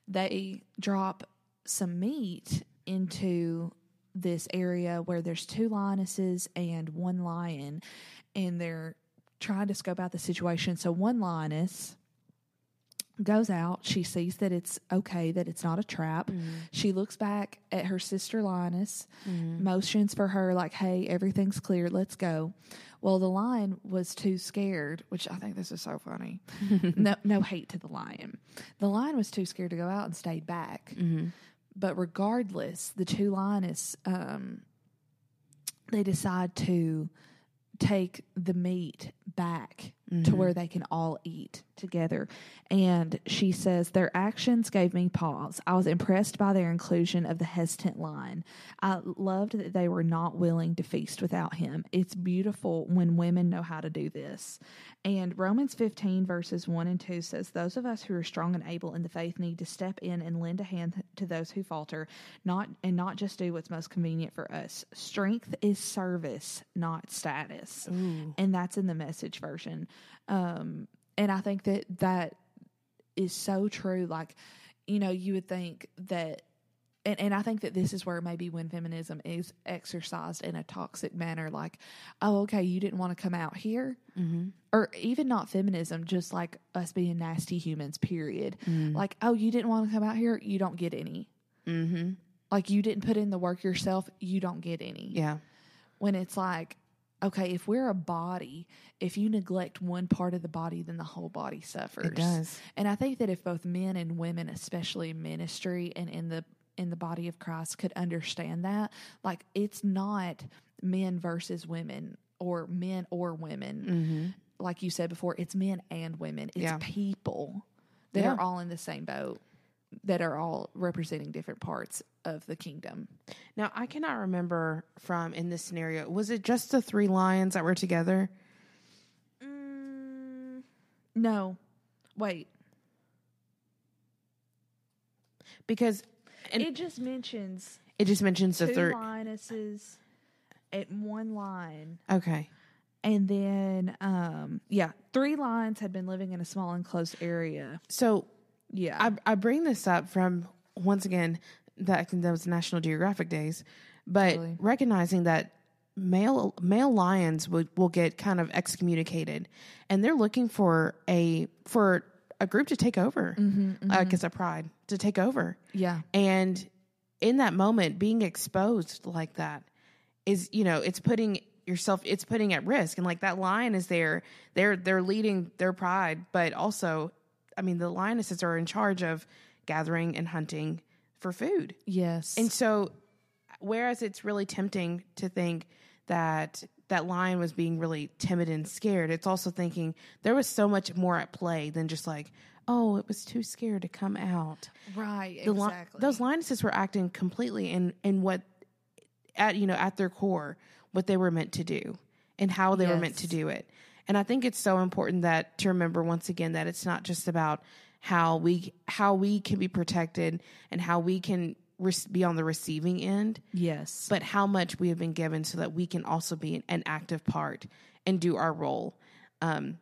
Speaker 1: they drop some meat into this area where there's two lionesses and one lion, and they're trying to scope out the situation. So one lioness goes out. She sees that it's okay, that it's not a trap. Mm. She looks back at her sister Lioness, mm. motions for her, like, hey, everything's clear, let's go. Well, the lion was too scared, which I think this is so funny. no, no hate to the lion. The lion was too scared to go out and stayed back. Mm-hmm. But regardless, the two lioness, um, they decide to take the meat back to mm-hmm. where they can all eat together. And she says, Their actions gave me pause. I was impressed by their inclusion of the hesitant lion. I loved that they were not willing to feast without him. It's beautiful when women know how to do this. And Romans 15, verses 1 and 2 says, Those of us who are strong and able in the faith need to step in and lend a hand to those who falter, not and not just do what's most convenient for us. Strength is service, not status. And that's in the message version. Um, and I think that that is so true. Like, you know, you would think that and, and I think that this is where maybe when feminism is exercised in a toxic manner, like, oh, okay, you didn't want to come out here,
Speaker 2: Mm-hmm.
Speaker 1: or even not feminism, just like us being nasty humans, period. Like, oh, you didn't want to come out here, you don't get any.
Speaker 2: Mm-hmm.
Speaker 1: Like, you didn't put in the work yourself, you don't get any.
Speaker 2: Yeah.
Speaker 1: When it's like, okay, if we're a body, if you neglect one part of the body, then the whole body suffers.
Speaker 2: It does.
Speaker 1: And I think that if both men and women, especially in ministry and in the in the body of Christ, could understand that, like it's not men versus women or men or women. Mm-hmm. Like you said before, it's men and women. It's
Speaker 2: Yeah.
Speaker 1: people that
Speaker 2: Yeah.
Speaker 1: are all in the same boat, that are all representing different parts of the kingdom.
Speaker 2: Now, I cannot remember from in this scenario, was it just the three lions that were together?
Speaker 1: Mm, no, wait.
Speaker 2: Because
Speaker 1: it just mentions
Speaker 2: it just mentions the third.
Speaker 1: lionesses at one line.
Speaker 2: Okay.
Speaker 1: And then, um, yeah, three lions had been living in a small enclosed area.
Speaker 2: So
Speaker 1: Yeah.
Speaker 2: I, I bring this up from once again that that was National Geographic days, but
Speaker 1: Totally.
Speaker 2: recognizing that male male lions will will get kind of excommunicated, and they're looking for a for a group to take over, mm-hmm, mm-hmm. like as a pride to take over,
Speaker 1: yeah.
Speaker 2: and in that moment, being exposed like that is you know it's putting yourself it's putting at risk and like that lion is there they're they're leading their pride but also i mean the lionesses are in charge of gathering and hunting for food
Speaker 1: Yes.
Speaker 2: and so whereas it's really tempting to think that that lion was being really timid and scared it's also thinking there was so much more at play than just like oh it was too scared to come out
Speaker 1: right.
Speaker 2: the li-
Speaker 1: exactly.
Speaker 2: those lionesses were acting completely in in what at you know at their core what they were meant to do and how they were meant to do it and i think it's so important that to remember once again that it's not just about how we how we can be protected and how we can be on the receiving end
Speaker 1: yes.
Speaker 2: but how much we have been given so that we can also be an, an active part and do our role. Um,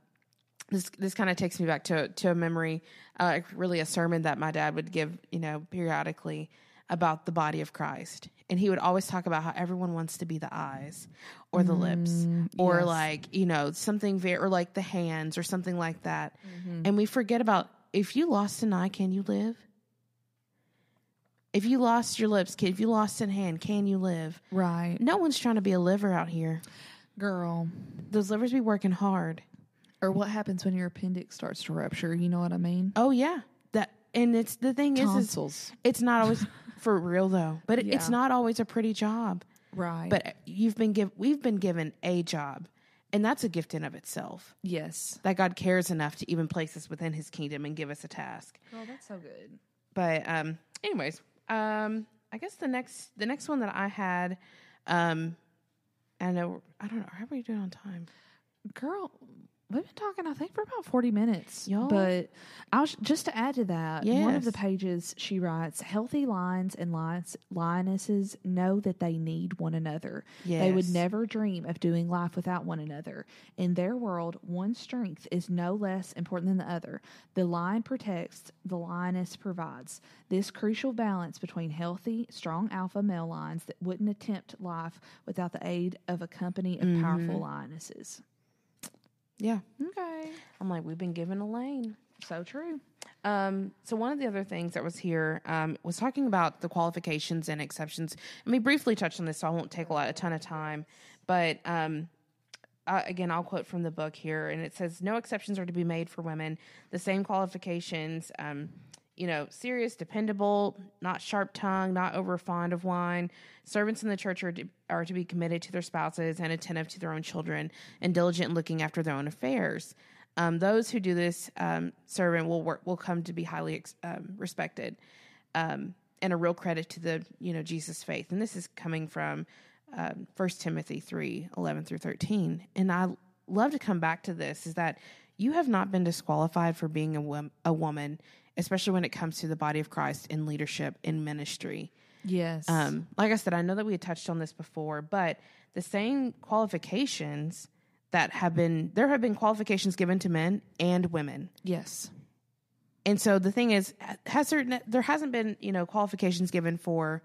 Speaker 2: this this kind of takes me back to to a memory, uh, really a sermon that my dad would give, you know, periodically about the body of Christ, and he would always talk about how everyone wants to be the eyes or the lips or
Speaker 1: yes.
Speaker 2: like you know something very or like the hands or something like that,
Speaker 1: Mm-hmm.
Speaker 2: and we forget about if you lost an eye, can you live? If you lost your lips, can, if you lost a hand, can you live?
Speaker 1: right.
Speaker 2: No one's trying to be a liver out here.
Speaker 1: Girl.
Speaker 2: Those livers be working hard.
Speaker 1: Or what happens when your appendix starts to rupture? You know what I mean?
Speaker 2: Oh yeah, that and it's the thing is, is
Speaker 1: Tonsils.
Speaker 2: it's not always for real though. But it, it's not always a pretty job.
Speaker 1: Right.
Speaker 2: But you've been give we've been given a job, and that's a gift in of itself.
Speaker 1: yes.
Speaker 2: That God cares enough to even place us within His kingdom and give us a task.
Speaker 1: Oh, that's so good.
Speaker 2: But um, anyways, um, I guess the next the next one that I had, um, I know I don't know how are we doing on time.
Speaker 1: Girl, we've been talking, I think, for about 40 minutes.
Speaker 2: Y'all-
Speaker 1: But I was just to add to that, one of the pages she writes healthy lions and lions, lionesses know that they need one another. They would never dream of doing life without one another. In their world, one strength is no less important than the other. The lion protects, the lioness provides. This crucial balance between healthy, strong alpha male lions that wouldn't attempt life without the aid of a company of powerful mm-hmm. lionesses.
Speaker 2: Yeah,
Speaker 1: Okay.
Speaker 2: I'm like we've been given a lane.
Speaker 1: So true.
Speaker 2: Um, so one of the other things that was here um, was talking about the qualifications and exceptions. And we briefly touched on this, so I won't take a lot, a ton of time. But um, uh, again, I'll quote from the book here, and it says, "No exceptions are to be made for women. The same qualifications." Um, you know, serious, dependable, not sharp tongued, not over fond of wine. Servants in the church are to, are to be committed to their spouses and attentive to their own children and diligent in looking after their own affairs. Um, those who do this um, servant will work will come to be highly um, respected um, and a real credit to the you know Jesus faith. And this is coming from um, First Timothy three eleven through thirteen. And I love to come back to this is that you have not been disqualified for being a, wom- a woman, especially when it comes to the body of Christ in leadership in ministry.
Speaker 1: Yes.
Speaker 2: Um, like I said, I know that we had touched on this before, but the same qualifications that have been there have been qualifications given to men and women.
Speaker 1: yes.
Speaker 2: And so the thing is, has there there hasn't been you know qualifications given for,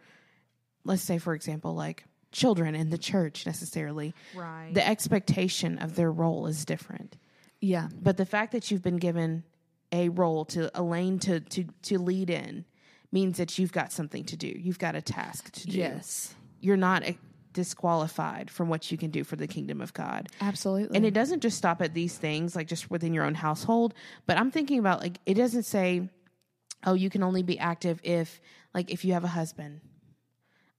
Speaker 2: let's say for example, like children in the church necessarily.
Speaker 1: Right.
Speaker 2: The expectation of their role is different,
Speaker 1: yeah.
Speaker 2: but the fact that you've been given a role to a lane to to to lead in means that you've got something to do. You've got a task to do
Speaker 1: Yes.
Speaker 2: you're not eh, disqualified from what you can do for the kingdom of God.
Speaker 1: Absolutely.
Speaker 2: And it doesn't just stop at these things, like just within your own household, but I'm thinking about like, it doesn't say, oh, you can only be active if, like, if you have a husband.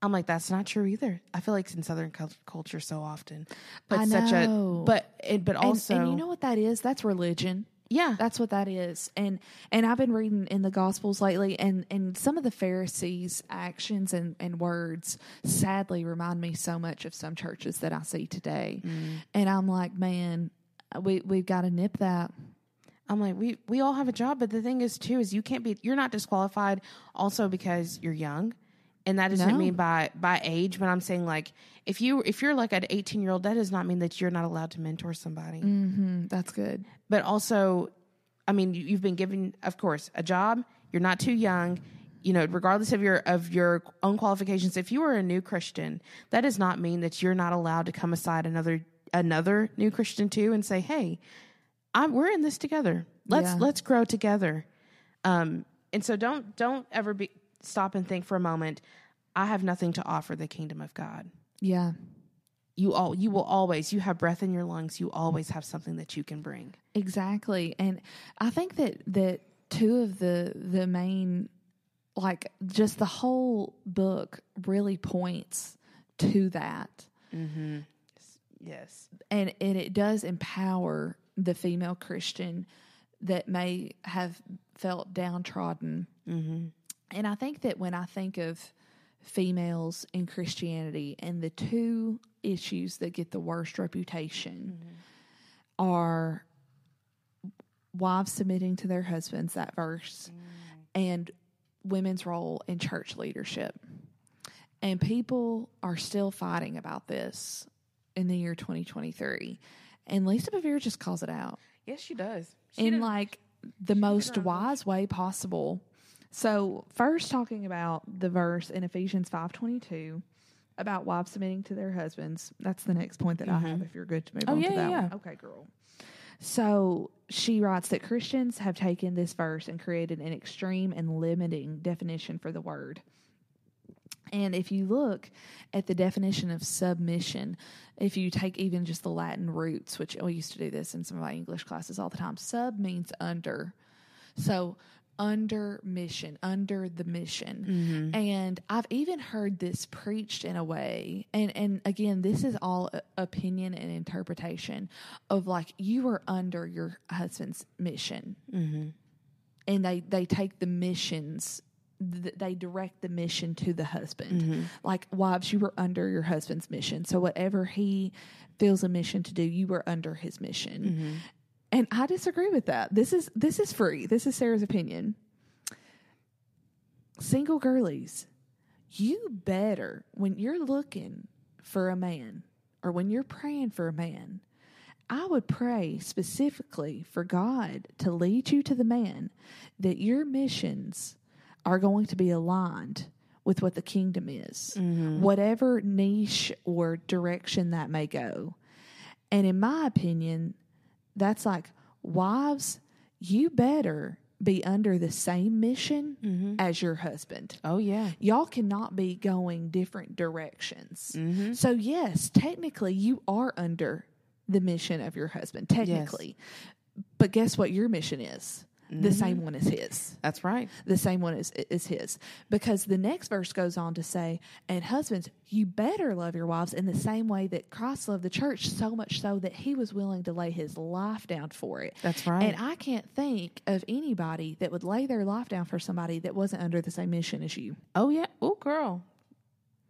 Speaker 2: I'm like, that's not true either. I feel like in Southern culture so often, but such a, but, it, but
Speaker 1: And-
Speaker 2: also,
Speaker 1: and, you know what that is? That's religion.
Speaker 2: Yeah,
Speaker 1: That's what that is. And and I've been reading in the Gospels lately, and and some of the Pharisees' actions and and words sadly remind me so much of some churches that I see today. Mm. And I'm like, man, we we've got to nip that.
Speaker 2: I'm like, we we all have a job, but the thing is too is you can't be you're not disqualified also because you're young. And that doesn't
Speaker 1: No.
Speaker 2: mean by by age, but I'm saying like if you if you're like an 18 year old, that does not mean that you're not allowed to mentor somebody.
Speaker 1: Mm-hmm, that's good.
Speaker 2: But also, I mean, you, you've been given, of course, a job. You're not too young. You know, regardless of your of your own qualifications, if you are a new Christian, that does not mean that you're not allowed to come aside another another new Christian too and say, "Hey, I'm, we're in this together. Let's
Speaker 1: Yeah.
Speaker 2: let's grow together." Um, and so don't don't ever be stop and think for a moment. I have nothing to offer the kingdom of God.
Speaker 1: Yeah,
Speaker 2: You all you will always you have breath in your lungs. You always have something that you can bring.
Speaker 1: exactly. And I think that that two of the the main like just the whole book really points to that. Mm-hmm.
Speaker 2: Yes.
Speaker 1: and and it does empower the female Christian that may have felt downtrodden. Mm-hmm. And I think that when I think of females in Christianity and the two issues that get the worst reputation are wives submitting to their husbands, that verse, and women's role in church leadership. And people are still fighting about this in the year 2023. And Lisa Bevere just calls it out
Speaker 2: Yes, she does.
Speaker 1: in like the most wise way possible. So, first talking about the verse in Ephesians 5:22 about wives submitting to their husbands. That's the next point that I have mm-hmm. if you're good to move
Speaker 2: Oh,
Speaker 1: on
Speaker 2: yeah,
Speaker 1: to that
Speaker 2: yeah,
Speaker 1: one. Okay, girl. So, she writes that Christians have taken this verse and created an extreme and limiting definition for the word. And if you look at the definition of submission, if you take even just the Latin roots, which we used to do this in some of my English classes all the time, sub means under. So under mission, under the mission. Mm-hmm. And I've even heard this preached in a way, and, and again, this is all opinion and interpretation of like you are under your husband's mission. Mm-hmm. And they, they take the missions th- they direct the mission to the husband. Mm-hmm. Like wives, you were under your husband's mission. So whatever he feels a mission to do, you were under his mission. And I disagree with that. This is this is free. This is Sarah's opinion. Single girlies, you better when you're looking for a man or when you're praying for a man, I would pray specifically for God to lead you to the man that your missions are going to be aligned with what the kingdom is, mm-hmm. whatever niche or direction that may go. And in my opinion, that's like, wives, you better be under the same mission as your husband.
Speaker 2: Oh yeah.
Speaker 1: Y'all cannot be going different directions.
Speaker 2: Mm-hmm.
Speaker 1: So, yes, technically, you are under the mission of your husband, technically. But guess what your mission is? The
Speaker 2: Mm-hmm.
Speaker 1: same one is his
Speaker 2: That's right.
Speaker 1: the same one is as his. Because the next verse goes on to say, and husbands, you better love your wives in the same way that Christ loved the church, so much so that he was willing to lay his life down for it.
Speaker 2: That's right.
Speaker 1: And I can't think of anybody that would lay their life down for somebody that wasn't under the same mission as you.
Speaker 2: Oh yeah. Oh girl.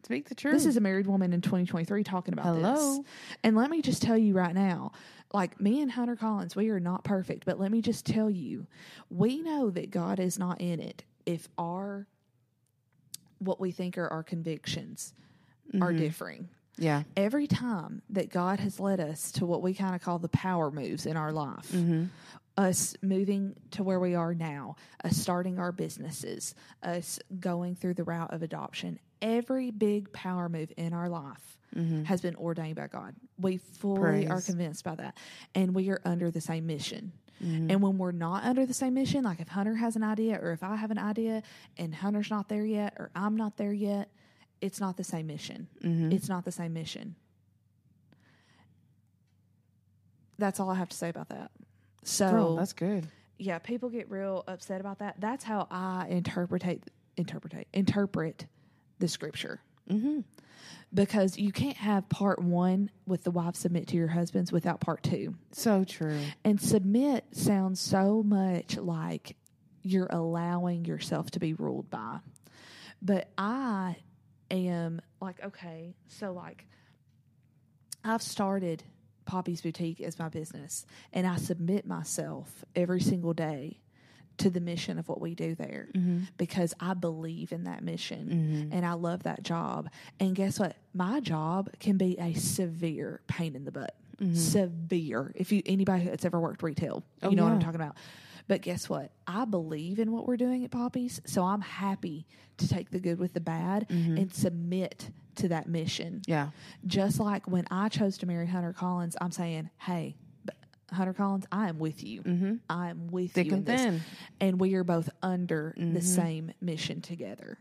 Speaker 2: Speak the truth.
Speaker 1: This is a married woman in 2023 talking about
Speaker 2: Hello.
Speaker 1: this. And let me just tell you right now, like me and Hunter Collins, we are not perfect, but let me just tell you, we know that God is not in it if our what we think are our convictions are mm-hmm. differing.
Speaker 2: yeah.
Speaker 1: Every time that God has led us to what we kind of call the power moves in our life, mm-hmm. us moving to where we are now, us starting our businesses, us going through the route of adoption, every big power move in our life has been ordained by God. We fully are convinced by that. And we are under the same mission. And when we're not under the same mission, like if Hunter has an idea or if I have an idea and Hunter's not there yet or I'm not there yet, it's not the same mission.
Speaker 2: Mm-hmm.
Speaker 1: It's not the same mission. That's all I have to say about that. So
Speaker 2: Girl, that's good.
Speaker 1: yeah, people get real upset about that. That's how I interpret interpret interpret the scripture
Speaker 2: Mm-hmm.
Speaker 1: because you can't have part one with the wife submit to your husbands without part two.
Speaker 2: So true.
Speaker 1: And submit sounds so much like you're allowing yourself to be ruled by. But I am like, okay, so like I've started Poppy's Boutique as my business and I submit myself every single day to the mission of what we do there
Speaker 2: Mm-hmm.
Speaker 1: because I believe in that mission
Speaker 2: Mm-hmm.
Speaker 1: and I love that job. And guess what? My job can be a severe pain in the butt. Severe. If you anybody that's ever worked retail, you
Speaker 2: Oh,
Speaker 1: know what I'm talking about. But guess what? I believe in what we're doing at Poppy's, so I'm happy to take the good with the bad and submit to that mission.
Speaker 2: Yeah.
Speaker 1: Just like when I chose to marry Hunter Collins, I'm saying, "Hey, Hunter Collins, I am with you.
Speaker 2: Mm-hmm.
Speaker 1: I am with
Speaker 2: Thick
Speaker 1: you in
Speaker 2: and
Speaker 1: this,
Speaker 2: thin.
Speaker 1: and we are both under the same mission together."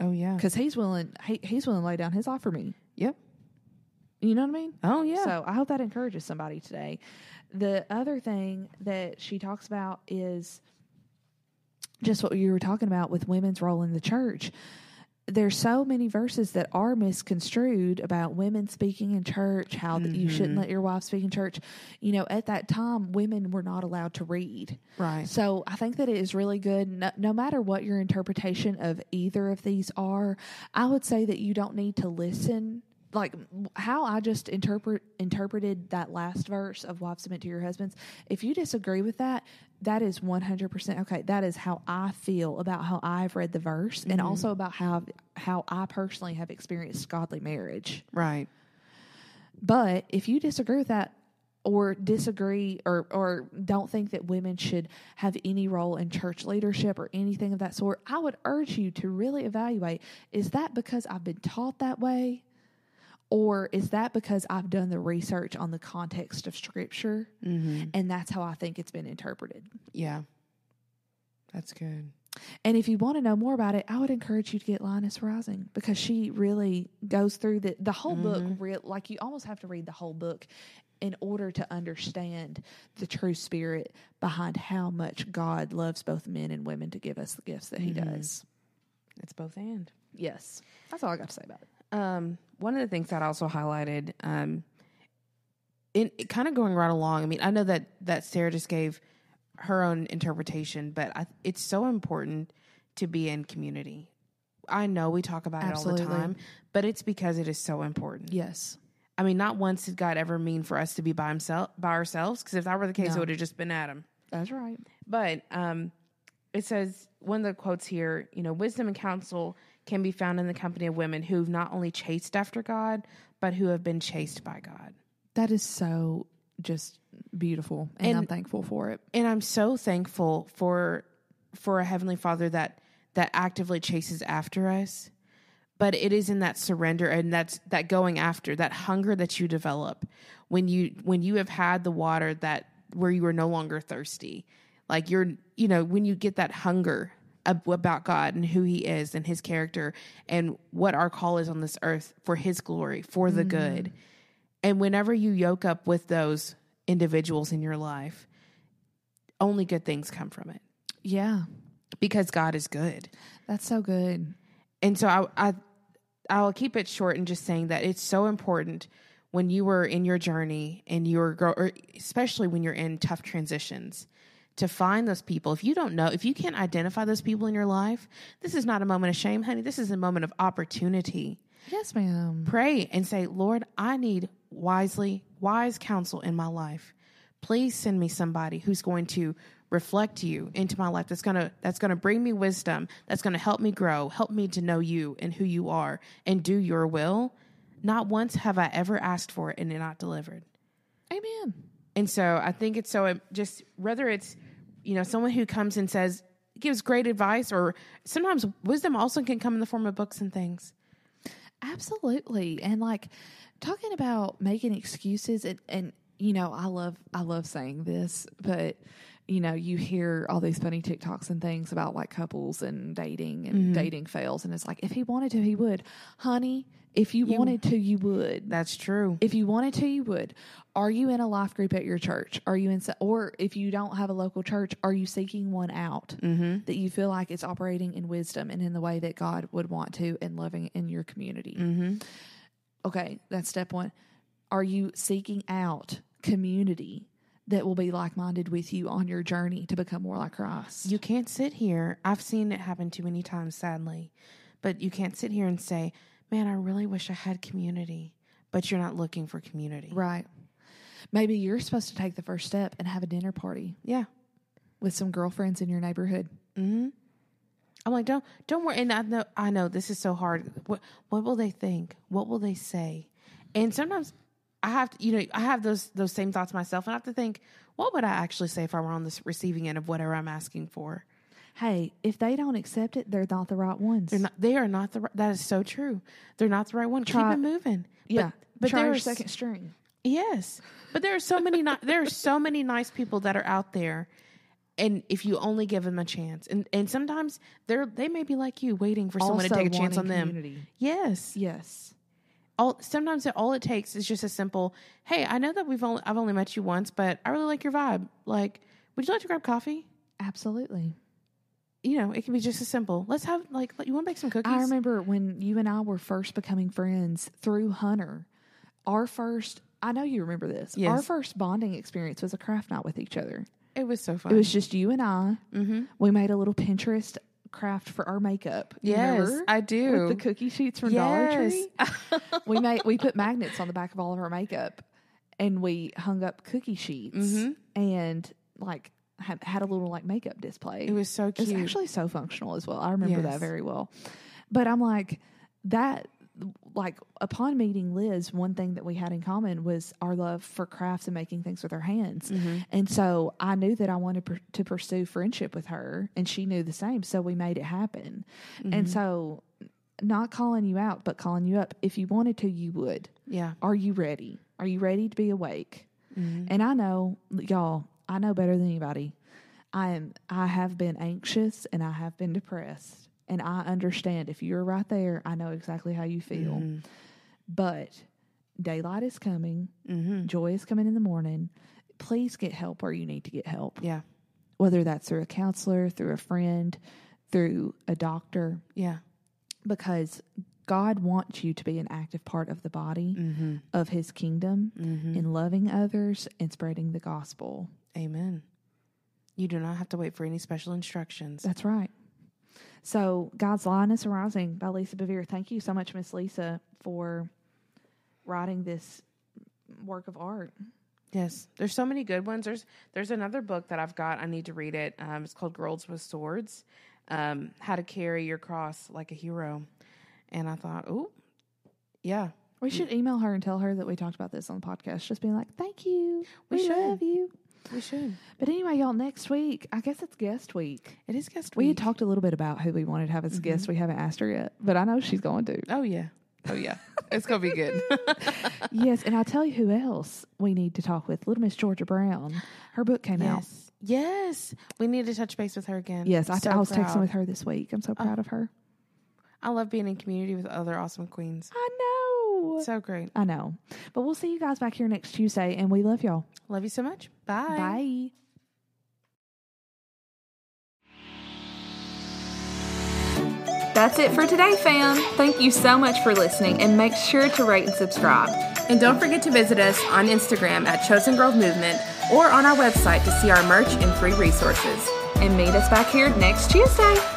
Speaker 2: Oh yeah.
Speaker 1: because he's willing he, he's willing to lay down his life for me
Speaker 2: Yep.
Speaker 1: you know what i mean
Speaker 2: Oh yeah.
Speaker 1: so i hope that encourages somebody today the other thing that she talks about is just what you were talking about with women's role in the church there's so many verses that are misconstrued about women speaking in church how that you shouldn't mm-hmm. let your wife speak in church you know at that time women were not allowed to read
Speaker 2: right.
Speaker 1: so I think that it is really good. No, no matter what your interpretation of either of these are, I would say that you don't need to listen. Like how I just interpret interpreted that last verse of "Wives submit to your husbands." If you disagree with that, that is one hundred percent okay. That is how I feel about how I've read the verse, and mm-hmm. also about how how I personally have experienced godly marriage.
Speaker 2: Right.
Speaker 1: But if you disagree with that or disagree or or don't think that women should have any role in church leadership or anything of that sort, I would urge you to really evaluate is that because I've been taught that way? Or is that because I've done the research on the context of scripture
Speaker 2: Mm-hmm.
Speaker 1: and that's how I think it's been interpreted?
Speaker 2: Yeah. That's good.
Speaker 1: And if you want to know more about it, I would encourage you to get Lioness Arising because she really goes through the the whole book. Real like you almost have to read the whole book in order to understand the true spirit behind how much God loves both men and women to give us the gifts that He does.
Speaker 2: It's both and.
Speaker 1: Yes, that's all I got to say about it.
Speaker 2: Um, one of the things that I also highlighted, um, in kind of going right along. I mean, I know that that Sarah just gave her own interpretation, but I, it's so important to be in community. I know we talk about it all the time, but it's because it is so important.
Speaker 1: Yes,
Speaker 2: I mean, not once did God ever mean for us to be by himself by ourselves. Because if that were the case,
Speaker 1: No.
Speaker 2: it would have just been Adam.
Speaker 1: that's right.
Speaker 2: But um, it says one of the quotes here, you know, wisdom and counsel can be found in the company of women who've not only chased after God, but who have been chased by God.
Speaker 1: That is so just beautiful, and,
Speaker 2: And-
Speaker 1: I'm thankful for it.
Speaker 2: And I'm so thankful for for a heavenly Father that that actively chases after us. But it is in that surrender and that's that going after, that hunger that you develop when you when you have had the water that where you are no longer thirsty. Like you're, you know, when you get that hunger about God and who He is and His character and what our call is on this earth for His glory, for the good. Mm. And whenever you yoke up with those individuals in your life, only good things come from it
Speaker 1: Yeah,
Speaker 2: because God is good.
Speaker 1: that's so good.
Speaker 2: And so I, I I'll keep it short and just saying that it's so important when you were in your journey and you're grow, or especially when you're in tough transitions to find those people. If you don't know, if you can't identify those people in your life, this is not a moment of shame, honey. This is a moment of opportunity.
Speaker 1: Yes, ma'am.
Speaker 2: Pray and say, Lord, I need wisely, wise counsel in my life. Please send me somebody who's going to reflect you into my life that's going to that's going to bring me wisdom that's going to help me grow help me to know you and who you are and do your will not once have i ever asked for it and it not delivered
Speaker 1: Amen.
Speaker 2: and so i think it's so um, just whether it's you know someone who comes and says gives great advice or sometimes wisdom also can come in the form of books and things
Speaker 1: Absolutely. And like talking about making excuses and, and you know, I love I love saying this, but you know, you hear all these funny TikToks and things about like couples and dating and
Speaker 2: Mm-hmm.
Speaker 1: dating fails. And it's like, if he wanted to, he would. Honey, if you, wanted to, you would.
Speaker 2: That's true.
Speaker 1: If you wanted to, you would. Are you in a life group at your church? Are you in, or if you don't have a local church, are you seeking one out
Speaker 2: Mm-hmm.
Speaker 1: that you feel like it's operating in wisdom and in the way that God would want to and loving in your community?
Speaker 2: Mm-hmm.
Speaker 1: Okay, that's step one. Are you seeking out community that will be like minded with you on your journey to become more like Christ?
Speaker 2: You can't sit here. I've seen it happen too many times, sadly. But you can't sit here and say, man, I really wish I had community. But you're not looking for community.
Speaker 1: right. Maybe you're supposed to take the first step and have a dinner party
Speaker 2: Yeah.
Speaker 1: with some girlfriends in your neighborhood.
Speaker 2: Mm-hmm. I'm like, don't don't worry. And I know I know this is so hard. What what will they think? What will they say? And sometimes I have to, you know, I have those those same thoughts myself, and I have to think, what would I actually say if I were on this receiving end of whatever I'm asking for?
Speaker 1: Hey, if they don't accept it, they're not the right ones.
Speaker 2: They're not. They are not the. ri- That is so true. They're not the right one.
Speaker 1: Try-
Speaker 2: Keep it moving.
Speaker 1: yeah,
Speaker 2: but, but
Speaker 1: try
Speaker 2: there
Speaker 1: your
Speaker 2: are s-
Speaker 1: second string.
Speaker 2: Yes, but there are so many. ni- there are so many nice people that are out there, and if you only give them a chance, and and sometimes they're they may be like you, waiting for someone to take a chance on
Speaker 1: wanting
Speaker 2: them. Yes.
Speaker 1: Yes.
Speaker 2: All sometimes it, all it takes is just a simple, "Hey, I know that we've only I've only met you once, but I really like your vibe. Like, would you like to grab coffee?"
Speaker 1: Absolutely.
Speaker 2: You know, it can be just as simple. Let's have like you want to bake some cookies.
Speaker 1: I remember when you and I were first becoming friends through Hunter. Our first, I know you remember this. Our first bonding experience was a craft night with each other.
Speaker 2: it was so fun.
Speaker 1: It was just you and I.
Speaker 2: mm-hmm.
Speaker 1: We made a little Pinterest craft for our makeup.
Speaker 2: Yes,
Speaker 1: remember?
Speaker 2: I do.
Speaker 1: With the cookie sheets from Dollar Tree. we made we put magnets on the back of all of our makeup, and we hung up cookie sheets
Speaker 2: Mhm.
Speaker 1: and like had, had a little like makeup display.
Speaker 2: it was so cute.
Speaker 1: It was actually so functional as well. I remember that very well. But I'm like that like upon meeting Liz, one thing that we had in common was our love for crafts and making things with our hands.
Speaker 2: Mm-hmm.
Speaker 1: And so I knew that I wanted per- to pursue friendship with her and she knew the same, so we made it happen.
Speaker 2: Mm-hmm.
Speaker 1: And so not calling you out, but calling you up. If you wanted to, you would.
Speaker 2: yeah.
Speaker 1: Are you ready? Are you ready to be awake?
Speaker 2: Mhm.
Speaker 1: And I know, y'all, I know better than anybody. I am I have been anxious and I have been depressed. And I understand if you're right there, I know exactly how you feel.
Speaker 2: Mhm.
Speaker 1: But daylight is coming,
Speaker 2: Mhm.
Speaker 1: joy is coming in the morning. Please get help where you need to get help.
Speaker 2: Yeah.
Speaker 1: Whether that's through a counselor, through a friend, through a doctor,
Speaker 2: Yeah.
Speaker 1: because God wants you to be an active part of the body
Speaker 2: Mm-hmm.
Speaker 1: of his kingdom
Speaker 2: Mm-hmm.
Speaker 1: in loving others and spreading the gospel.
Speaker 2: Amen. You do not have to wait for any special instructions.
Speaker 1: That's right. So, God's Lioness Arising by Lisa Bevere. Thank you so much, Miss Lisa, for writing this work of art.
Speaker 2: Yes, there's so many good ones. There's there's another book that I've got. I need to read it. Um, it's called Girls with Swords: um, How to Carry Your Cross Like a Hero. And I thought, oh, yeah,
Speaker 1: We should email her and tell her that we talked about this on the podcast. Just being like, thank you.
Speaker 2: We
Speaker 1: We,
Speaker 2: should.
Speaker 1: love you.
Speaker 2: We should.
Speaker 1: But anyway, y'all, next week, I guess it's guest week.
Speaker 2: It is guest
Speaker 1: We
Speaker 2: week.
Speaker 1: had talked a little bit about who we wanted to have as mm-hmm. a guest. We haven't asked her yet, but I know she's going to.
Speaker 2: oh yeah, oh yeah, it's gonna be good.
Speaker 1: yes, and I'll tell you who else we need to talk with. Little Miss Georgia Brown. Her book came out.
Speaker 2: yes, yes, we need to touch base with her again.
Speaker 1: Yes, I,
Speaker 2: So
Speaker 1: I was
Speaker 2: proud.
Speaker 1: texting with her this week. I'm so oh. proud of her.
Speaker 2: I love being in community with other awesome queens.
Speaker 1: I know.
Speaker 2: So great.
Speaker 1: I know. But we'll see you guys back here next Tuesday, and we love y'all.
Speaker 2: Love you so much. Bye.
Speaker 1: Bye.
Speaker 3: That's it for today, fam. Thank you so much for listening and make sure to rate and subscribe.
Speaker 2: And don't forget to visit us on Instagram at Chosen Girl Movement or on our website to see our merch and free resources.
Speaker 3: And meet us back here next Tuesday.